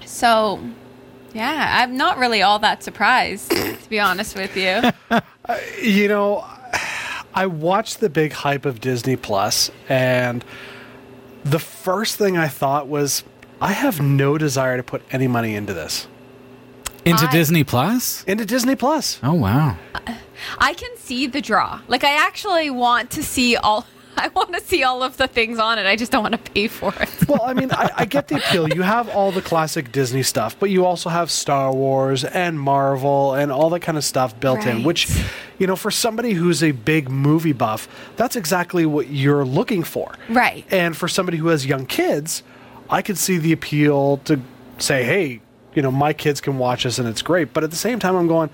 So, yeah, I'm not really all that surprised, to be honest with you. [laughs] Uh, you know, I watched the big hype of Disney Plus, and the first thing I thought was, I have no desire to put any money into this. Into I- Disney Plus? Into Disney Plus. Oh, wow. I can see the draw. Like, I actually want to see all. [laughs] I want to see all of the things on it. I just don't want to pay for it. [laughs] Well, I mean, I, I get the appeal. You have all the classic Disney stuff, but you also have Star Wars and Marvel and all that kind of stuff built in, Right. which, you know, for somebody who's a big movie buff, that's exactly what you're looking for. Right. And for somebody who has young kids, I could see the appeal to say, hey, you know, my kids can watch this and it's great. But at the same time, I'm going,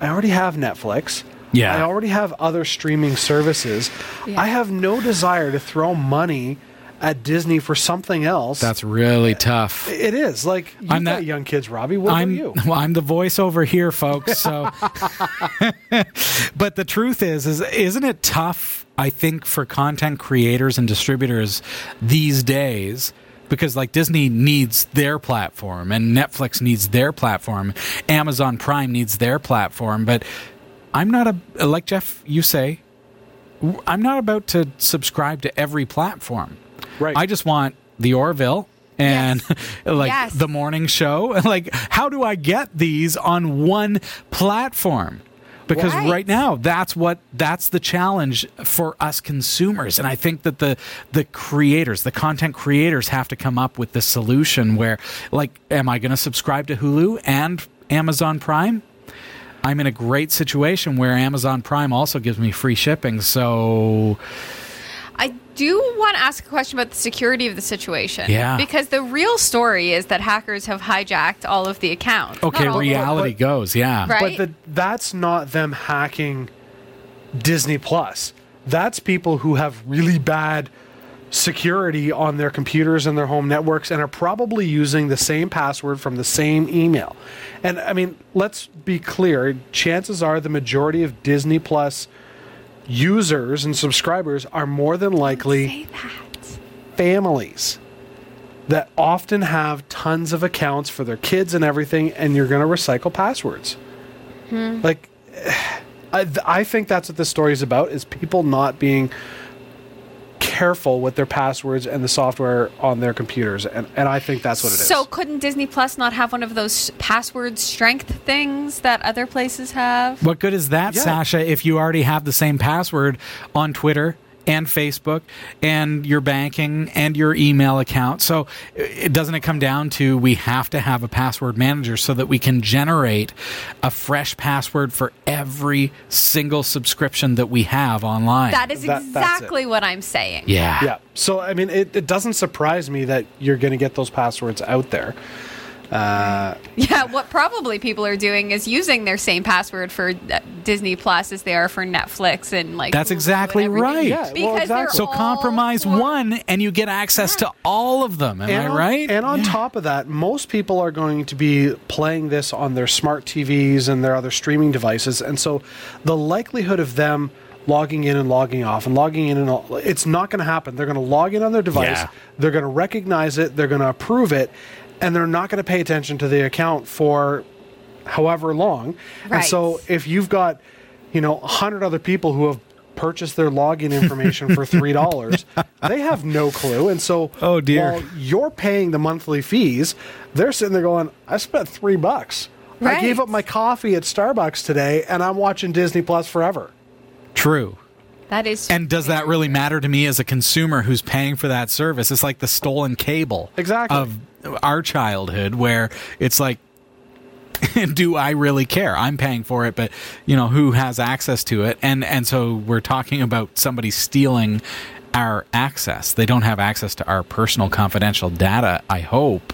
I already have Netflix. Yeah. I already have other streaming services. Yeah. I have no desire to throw money at Disney for something else. That's really tough. it is like you I'm got that- young kids, Robbie. What I'm about you? well, I'm the voice over here, folks. So, [laughs] but the truth is, is isn't it tough? I think for content creators and distributors these days. Because like Disney needs their platform and Netflix needs their platform, Amazon Prime needs their platform, but I'm not a like Jeff you say, I'm not about to subscribe to every platform. Right. I just want the Orville and [laughs] like Yes. the morning show. [laughs] Like, how do I get these on one platform? Because Right. right. now, that's what that's the challenge for us consumers, and I think that the the creators, the content creators, have to come up with the solution. Where, like, am I going to subscribe to Hulu and Amazon Prime? I'm in a great situation where Amazon Prime also gives me free shipping, so do want to ask a question about the security of the situation. Yeah. Because the real story is that hackers have hijacked all of the accounts. okay, Not reality but- goes, yeah. Right. But the, that's not them hacking Disney Plus. That's people who have really bad security on their computers and their home networks and are probably using the same password from the same email. And I mean, let's be clear, chances are the majority of Disney Plus users and subscribers are more than likely families that often have tons of accounts for their kids and everything, and you're going to recycle passwords. Hmm. Like, [sighs] I, I think that's what this story is about: is people not being careful with their passwords and the software on their computers, and, and I think that's what it is. So couldn't Disney Plus not have one of those password strength things that other places have? What good is that, Yeah. Sasha, if you already have the same password on Twitter, and Facebook and your banking and your email account. So it doesn't it come down to we have to have a password manager so that we can generate a fresh password for every single subscription that we have online. That is That- exactly what I'm saying. yeah. Yeah. So I mean, it, it doesn't surprise me that you're going to get those passwords out there. Uh, Yeah, what probably people are doing is using their same password for uh, Disney Plus as they are for Netflix and like. That's Hulu exactly right. Yeah, well, exactly. So compromise for- one and you get access to all of them. Am I on, right? And on top of that, most people are going to be playing this on their smart TVs and their other streaming devices, and so the likelihood of them logging in and logging off and logging in and all, it's not going to happen. They're going to log in on their device. Yeah. They're going to recognize it. They're going to approve it, and they're not going to pay attention to the account for however long. Right. And so if you've got, you know, a hundred other people who have purchased their login information for [laughs] three dollars, they have no clue. And so Oh, dear. while you're paying the monthly fees, they're sitting there going, I spent three bucks. I gave up my coffee at Starbucks today and I'm watching Disney Plus forever. True. That is. And does that really matter to me as a consumer who's paying for that service? It's like the stolen cable Exactly. of our childhood where it's like [laughs] do I really care? I'm paying for it, but you know, who has access to it? And and so we're talking about somebody stealing our access. They don't have access to our personal confidential data, I hope,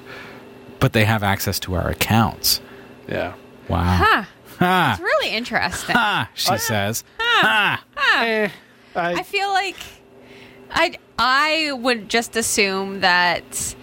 but they have access to our accounts. Yeah. Wow. Huh. Ha. It's really interesting. Ha, she says. Ha. Eh, I, I feel like I I would just assume that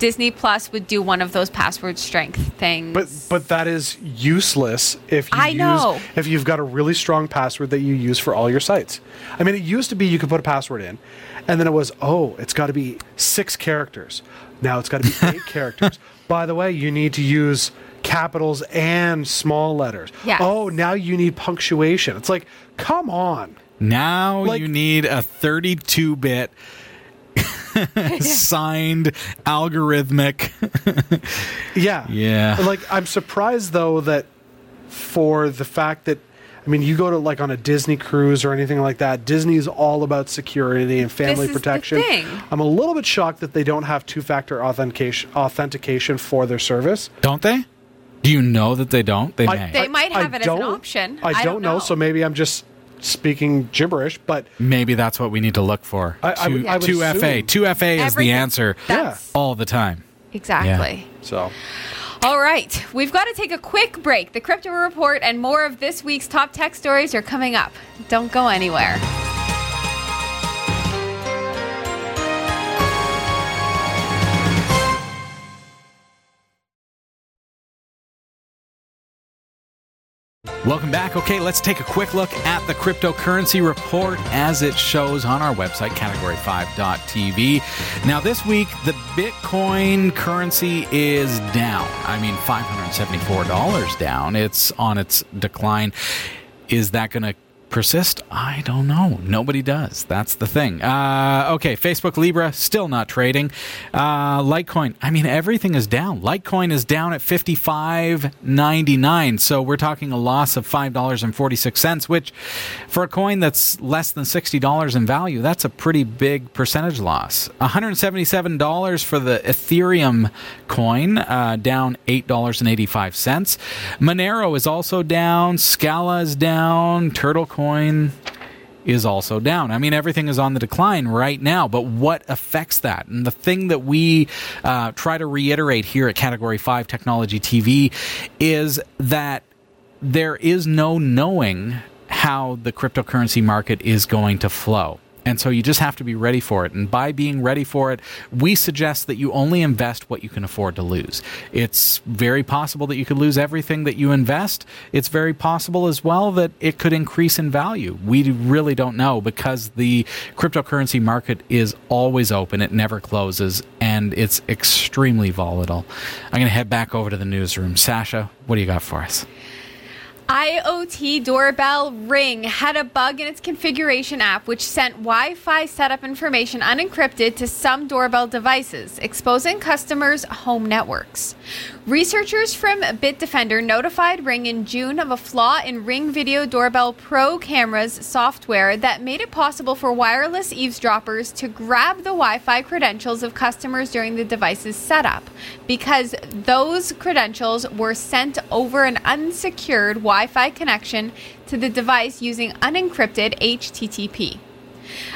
Disney Plus would do one of those password strength things. but but that is useless if you I use, know. if you've got a really strong password that you use for all your sites. I mean, it used to be you could put a password in, and then it was oh, it's got to be six characters. Now it's got to be eight [laughs] characters. By the way, you need to use capitals and small letters. Yes. Oh, now you need punctuation. It's like, come on. Now Like- you need a 32 bit [laughs] signed algorithmic. [laughs] Yeah. Yeah. Like I'm surprised though that for the fact that I mean you go to like on a Disney cruise or anything like that, Disney's all about security and family This is the protection. thing. I'm a little bit shocked that they don't have two-factor authentication authentication for their service. Don't they? Do you know that they don't? They I- may. They might have I it as an option. I, I don't, don't know, know. so maybe I'm just speaking gibberish, but Maybe that's what we need to look for. I- I would- I would 2FA. 2FA is the answer That's all the time. exactly. so All right, we've got to take a quick break. The crypto report and more of this week's top tech stories are coming up. Don't go anywhere. Welcome back. Okay, let's take a quick look at the cryptocurrency report as it shows on our website, category5.tv. Now, this week, the Bitcoin currency is down. I mean, $574 down. It's on its decline. Is that going to persist? I don't know. Nobody does. That's the thing. Uh, okay, Facebook Libra still not trading. Uh, Litecoin. I mean, everything is down. Litecoin is down at fifty five ninety nine. So we're talking a loss of five dollars and forty six cents, which for a coin that's less than sixty dollars in value, that's a pretty big percentage loss. One hundred seventy seven dollars for the Ethereum coin, uh, down eight dollars and eighty five cents. Monero is also down. Scala is down. Turtle coin is also down. I mean, everything is on the decline right now, but what affects that? And the thing that we uh, try to reiterate here at Category 5 Technology TV is that there is no knowing how the cryptocurrency market is going to flow. And so you just have to be ready for it. And by being ready for it, we suggest that you only invest what you can afford to lose. It's very possible that you could lose everything that you invest. It's very possible as well that it could increase in value. We really don't know because the cryptocurrency market is always open, it never closes, and it's extremely volatile. I'm going to head back over to the newsroom. Sasha, what do you got for us? IoT doorbell Ring had a bug in its configuration app which sent Wi Fi setup information unencrypted to some doorbell devices, exposing customers' home networks. Researchers from Bitdefender notified Ring in June of a flaw in Ring Video Doorbell Pro cameras software that made it possible for wireless eavesdroppers to grab the Wi Fi credentials of customers during the device's setup because those credentials were sent over an unsecured Wi Fi connection to the device using unencrypted HTTP.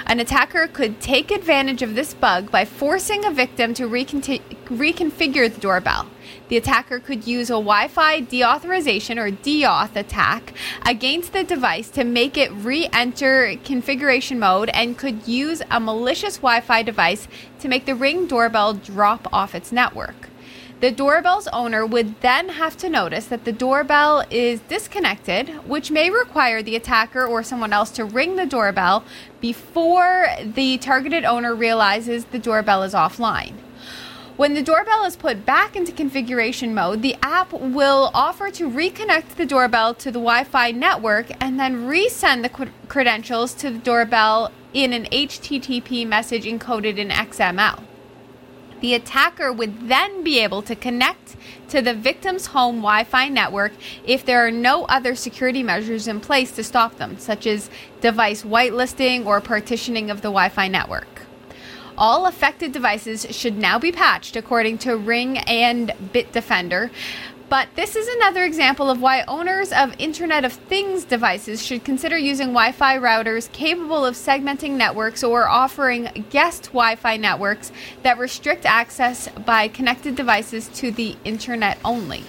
An attacker could take advantage of this bug by forcing a victim to reconti- reconfigure the doorbell. The attacker could use a Wi Fi deauthorization or deauth attack against the device to make it re enter configuration mode and could use a malicious Wi Fi device to make the Ring doorbell drop off its network. The doorbell's owner would then have to notice that the doorbell is disconnected, which may require the attacker or someone else to ring the doorbell before the targeted owner realizes the doorbell is offline. When the doorbell is put back into configuration mode, the app will offer to reconnect the doorbell to the Wi Fi network and then resend the cr- credentials to the doorbell in an HTTP message encoded in XML. The attacker would then be able to connect to the victim's home Wi Fi network if there are no other security measures in place to stop them, such as device whitelisting or partitioning of the Wi Fi network. All affected devices should now be patched according to Ring and Bitdefender. But this is another example of why owners of Internet of Things devices should consider using Wi Fi routers capable of segmenting networks or offering guest Wi Fi networks that restrict access by connected devices to the Internet only.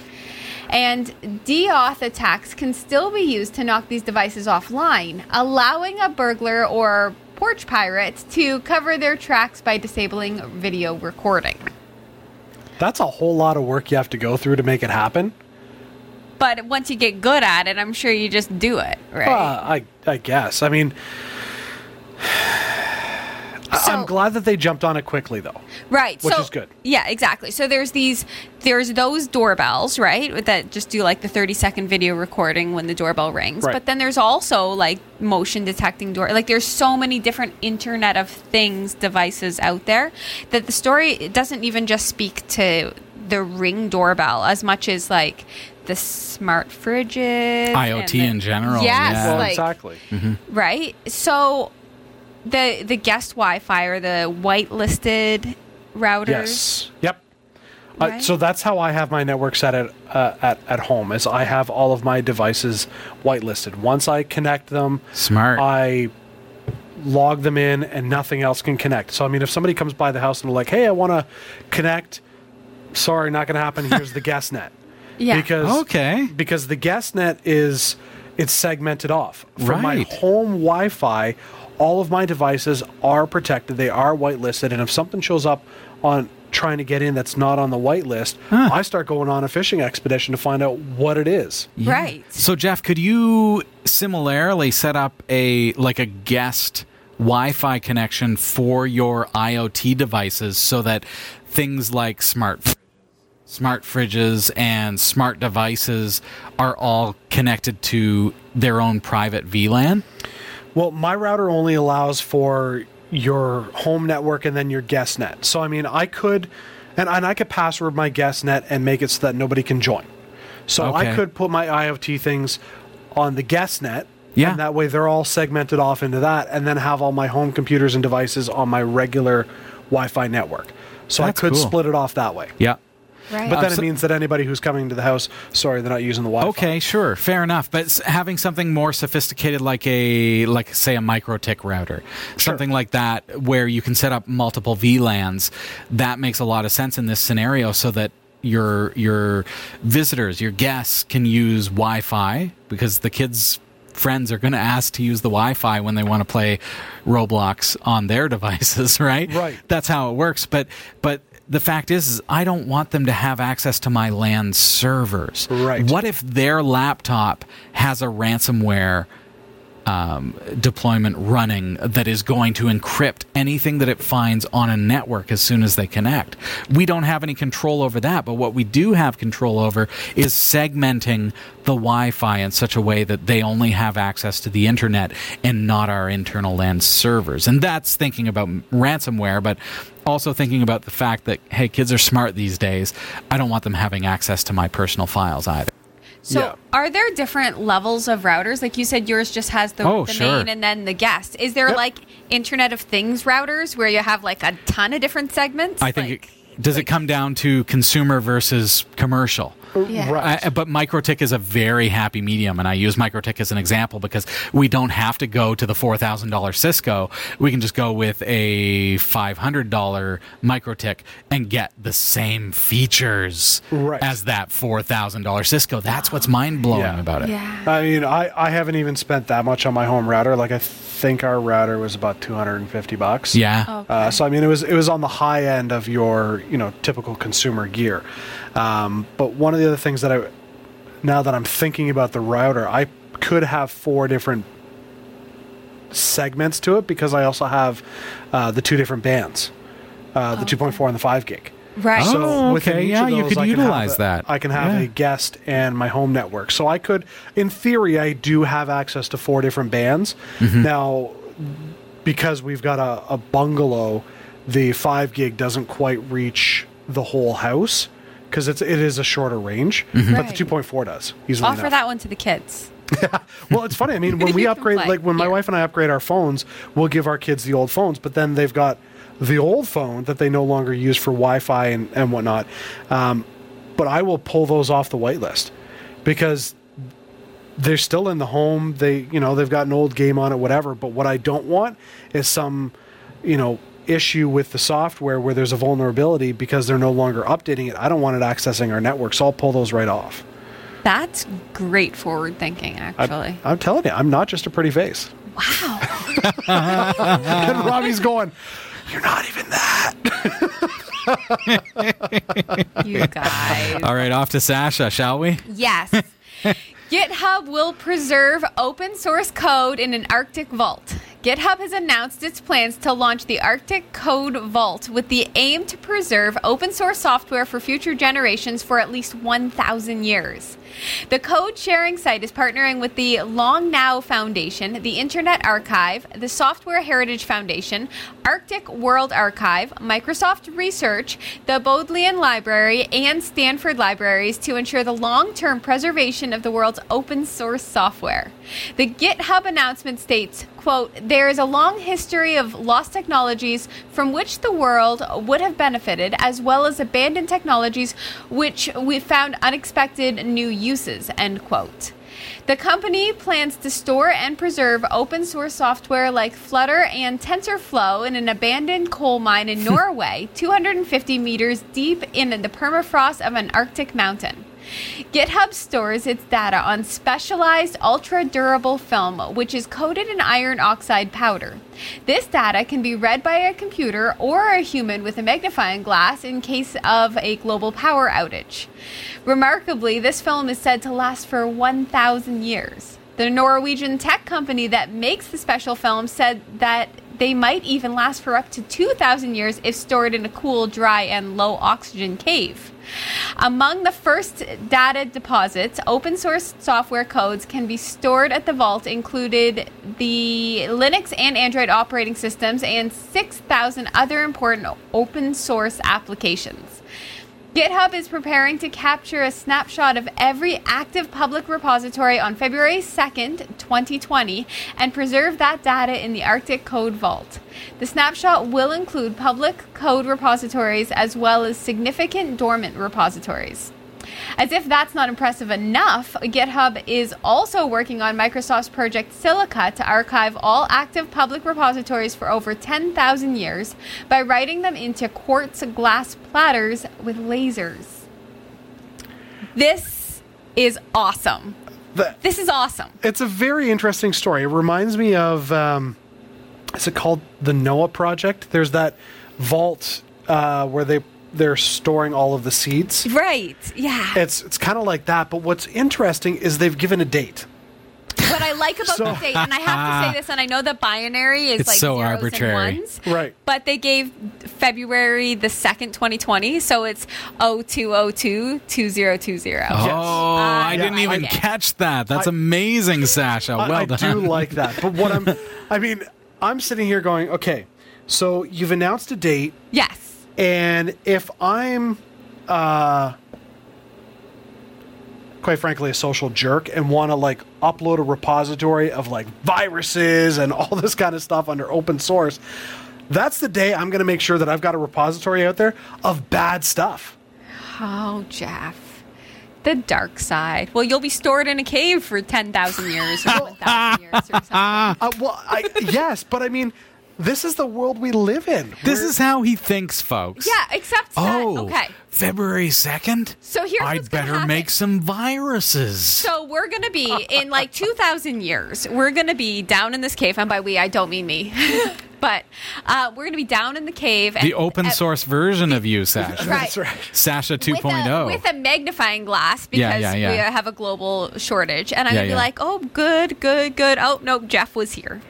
And deauth attacks can still be used to knock these devices offline, allowing a burglar or porch pirate to cover their tracks by disabling video recording. That's a whole lot of work you have to go through to make it happen. But once you get good at it, I'm sure you just do it, right? Uh, I I guess. I mean, So- I'm glad that they jumped on it quickly, though. Right. Which so, is good. Yeah, exactly. So there's these there's those doorbells, right? That just do like the 30 second video recording when the doorbell rings. Right. But then there's also like motion detecting door like there's so many different internet of things devices out there that the story it doesn't even just speak to the ring doorbell as much as like the smart fridges IoT the- in general, Yes, yeah. Well, like exactly. Mm-hmm. right? So the the guest Wi-Fi or the whitelisted routers. Yes. Yep. Uh, so that's how I have my network set at, uh, at at home. Is I have all of my devices whitelisted. Once I connect them, Smart. I log them in, and nothing else can connect. So I mean, if somebody comes by the house and they're like, "Hey, I want to connect," sorry, not going to happen. Here's the [laughs] guest net. Yeah. Because Okay. because the guest net is it's segmented off from my home Wi-Fi. All of my devices are protected. They are whitelisted, and if something shows up on trying to get in that's not on the whitelist, I start going on a fishing expedition to find out what it is. Right. So Jeff, could you similarly set up a like a guest Wi-Fi connection for your IoT devices so that things like smart smart fridges and smart devices are all connected to their own private VLAN? Well, my router only allows for your home network and then your guest net. So I mean, I could and, and I could password my guest net and make it so that nobody can join. So I could put my IoT things on the guest net. Yeah. And that way they're all segmented off into that and then have all my home computers and devices on my regular Wi-Fi network. So That's I could cool. split it off that way. Yeah. Right. But then so- it means that anybody who's coming to the house, sorry, they're not using the Wi-Fi. Okay, sure, fair enough. But having something more sophisticated, like a like say a MikroTik router, something like that, where you can set up multiple VLANs, that makes a lot of sense in this scenario, so that your your visitors, your guests, can use Wi-Fi because the kids. Friends are going to ask to use the Wi-Fi when they want to play Roblox on their [laughs] devices, right? Right. That's how it works. But but the fact is, is I don't want them to have access to my LAN servers. Right. What if their laptop has a ransomware um, deployment running that is going to encrypt anything that it finds on a network as soon as they connect. We don't have any control over that, but what we do have control over is segmenting the Wi Fi in such a way that they only have access to the internet and not our internal LAN servers. And that's thinking about ransomware, but also thinking about the fact that, hey, kids are smart these days. I don't want them having access to my personal files either. So, Yeah. are there different levels of routers? Like you said, yours just has the, Oh, the sure. main and then the guest. Is there Yep. like Internet of Things routers where you have like a ton of different segments? I think Like- it, does it come down to consumer versus commercial? Yeah. Right. I, but MikroTik is a very happy medium, and I use MikroTik as an example because we don't have to go to the four thousand dollar Cisco. We can just go with a five hundred dollar MikroTik and get the same features Right. as that four thousand dollar Cisco. That's what's mind blowing Yeah. about it. yeah. I mean, I, I haven't even spent that much on my home router. Like, I think our router was about 250 bucks. Yeah. Okay. Uh, so I mean, it was it was on the high end of your you know typical consumer gear. Um, but one of the other things that I now that I'm thinking about the router, I could have four different segments to it because I also have uh, the two different bands, uh, the 2.4 and the 5 gig. Right. Oh, So within okay, each yeah, of you those, could I can utilize that. I can have Yeah. a guest and my home network. So I could, in theory, I do have access to four different bands. Mm-hmm. Now, because we've got a, a bungalow, the five gig doesn't quite reach the whole house because it's it is a shorter range, Mm-hmm. but Right. the two point four does easily Offer enough. that one to the kids. [laughs] Well, it's funny. I mean, when we [laughs] upgrade, like when my here. wife and I upgrade our phones, we'll give our kids the old phones, but then they've got the old phone that they no longer use for Wi-Fi and, and whatnot. Um, but I will pull those off the whitelist because they're still in the home. They, you know, they've got an old game on it, whatever. But what I don't want is some, you know, issue with the software where there's a vulnerability because they're no longer updating it. I don't want it accessing our network, so I'll pull those right off. That's great forward thinking, I, actually. I'm telling you, I'm not just a pretty face. wow. [laughs] and Robbie's going, You're not even that. [laughs] you guys. All right, off to Sasha, shall we? Yes. [laughs] GitHub will preserve open source code in an Arctic vault. GitHub has announced its plans to launch the Arctic Code Vault with the aim to preserve open source software for future generations for at least 1,000 years. The code sharing site is partnering with the Long Now Foundation, the Internet Archive, the Software Heritage Foundation, Arctic World Archive, Microsoft Research, the Bodleian Library, and Stanford Libraries to ensure the long term preservation of the world's open source software. The GitHub announcement states, quote, there is a long history of lost technologies from which the world would have benefited, as well as abandoned technologies which we found unexpected new uses, end quote. The company plans to store and preserve open source software like Flutter and TensorFlow in an abandoned coal mine in [laughs] Norway, 250 meters deep in the permafrost of an Arctic mountain. GitHub stores its data on specialized ultra durable film, which is coated in iron oxide powder. This data can be read by a computer or a human with a magnifying glass in case of a global power outage. Remarkably, this film is said to last for 1,000 years. The Norwegian tech company that makes the special film said that they might even last for up to 2,000 years if stored in a cool, dry, and low oxygen cave. Among the first data deposits, open source software codes can be stored at the vault, included the Linux and Android operating systems and 6,000 other important open source applications. GitHub is preparing to capture a snapshot of every active public repository on February 2nd, 2020, and preserve that data in the Arctic Code Vault. The snapshot will include public code repositories as well as significant dormant repositories. As if that's not impressive enough, GitHub is also working on Microsoft's project Silica to archive all active public repositories for over 10,000 years by writing them into quartz glass platters with lasers. This is awesome. The- This is awesome. it's a very interesting story. It reminds me of um, is it called the Noah Project? There's that vault uh, where they they're storing all of the seeds. Right. Yeah. It's it's kind of like that, but what's interesting is they've given a date. what I like about So- the date, and I have to say this, and I know that binary is It's like so zeros arbitrary. and ones, Right. But they gave February the second, 2020, so it's 0202 2020. Oh, I Uh, didn't yeah, even okay. catch that. That's I- amazing, Sasha. I- Well I, done. do like that. But what I'm, [laughs] I mean, I'm sitting here going, okay, so you've announced a date, Yes. And if I'm, uh, quite frankly, a social jerk and want to like upload a repository of like viruses and [laughs] all this kind of stuff under open source, that's the day I'm going to make sure that I've got a repository out there of bad stuff. Oh, Jeff. The dark side. Well, you'll be stored in a cave for 10,000 years or [laughs] 1,000 years or something. Uh, well, I, yes, but I mean, this is the world we live in. this We're- is how he thinks, folks. Yeah, except that. Oh, Okay. February 2nd? So here's I'd what's gonna better happen. make some viruses. So we're gonna be in like 2,000 years. We're gonna be down in this cave, and by we I don't mean me, [laughs] but uh, we're gonna be down in the cave. And, the open and- source version of you, Sasha. Right. That's right. Sasha with 2.0. a, with a magnifying glass because Yeah, yeah, yeah. we have a global shortage, and I'm Yeah, gonna be yeah. like, "Oh, good, good, good." Oh no, Jeff was here.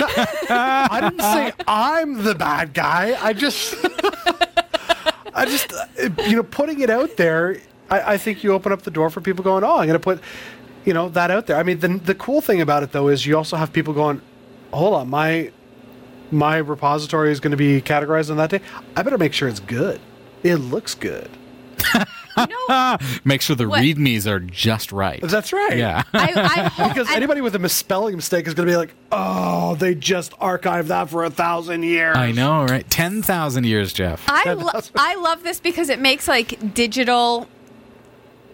I didn't say I'm the bad guy. I just, [laughs] I just, you know, putting it out there. I, I think you open up the door for people going, "Oh, I'm going to put, you know, that out there." I mean, the the cool thing about it though is you also have people going, "Hold on, my my repository is going to be categorized on that day. I better make sure it's good. It looks good." [laughs] You know, [laughs] Make sure the What? readmes are just right. That's right. Yeah. I, I [laughs] hope Because I- anybody with a misspelling mistake is going to be like, "Oh, they just archived that for a thousand years." I know, right? 10,000 years, Jeff. I, lo- I love this because it makes like digital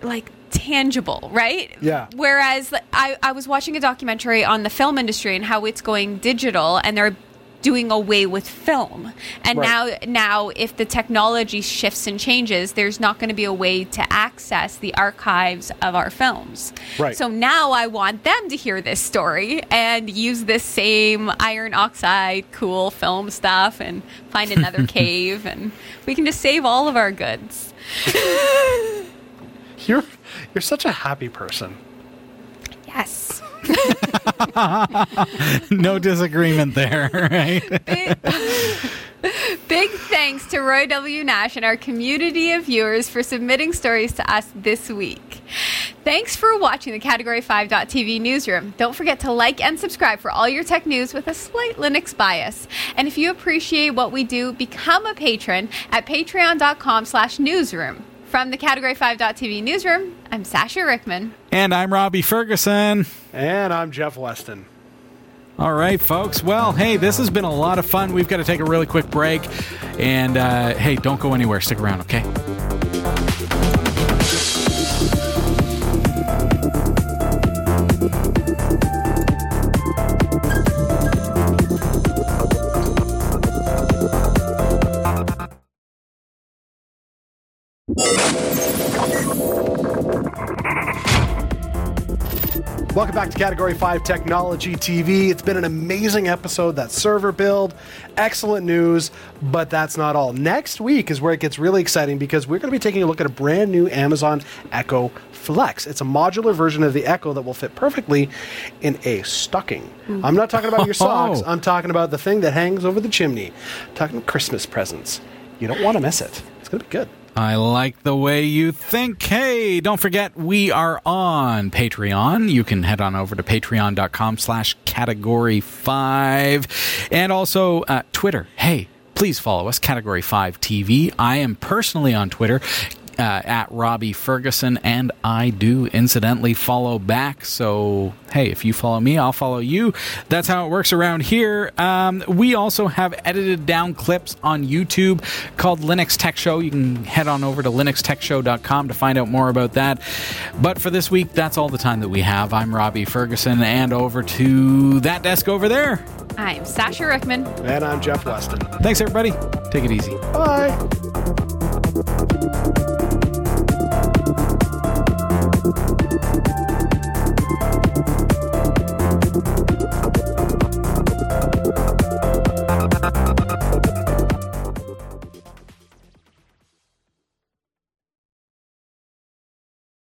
like tangible, right? Yeah. Whereas I, I was watching a documentary on the film industry and how it's going digital and they're doing away with film. And Right. now now if the technology shifts and changes, there's not going to be a way to access the archives of our films. Right. So now I want them to hear this story and use this same iron oxide cool film stuff and find another [laughs] cave and we can just save all of our goods. [laughs] You're you're such a happy person. Yes. [laughs] no disagreement there, [laughs] right? Big, [laughs] big thanks to Roy W. Nash and our community of viewers for submitting stories to us this week. Thanks for watching the Category 5.tv newsroom. Don't forget to like and subscribe for all your tech news with a slight Linux bias. And if you appreciate what we do, become a patron at patreon.com slash newsroom. From the Category 5.tv newsroom, I'm Sasha Rickman. And I'm Robbie Ferguson. And I'm Jeff Weston. All right, folks. Well, hey, this has been a lot of fun. We've got to take a really quick break. And uh, hey, don't go anywhere. Stick around, okay? Back to Category 5 Technology TV. It's been an amazing episode. That server build, excellent news, but that's not all. Next week is where it gets really exciting because we're going to be taking a look at a brand new Amazon Echo Flex. It's a modular version of the Echo that will fit perfectly in a stocking. Mm. I'm not talking about your [laughs] socks, oh. I'm talking about the thing that hangs over the chimney. I'm talking Christmas presents. You don't want to miss it. It's going to be good. I like the way you think. Hey, don't forget we are on Patreon. You can head on over to patreon.com slash category five. And also uh, Twitter. Hey, please follow us, Category 5 TV. I am personally on Twitter. Uh, at Robbie Ferguson, and I do incidentally follow back. So, hey, if you follow me, I'll follow you. That's how it works around here. Um, we also have edited down clips on YouTube called Linux Tech Show. You can head on over to linuxtechshow.com to find out more about that. But for this week, that's all the time that we have. I'm Robbie Ferguson, and over to that desk over there. I'm Sasha Rickman. And I'm Jeff Weston. Thanks, everybody. Take it easy. Bye.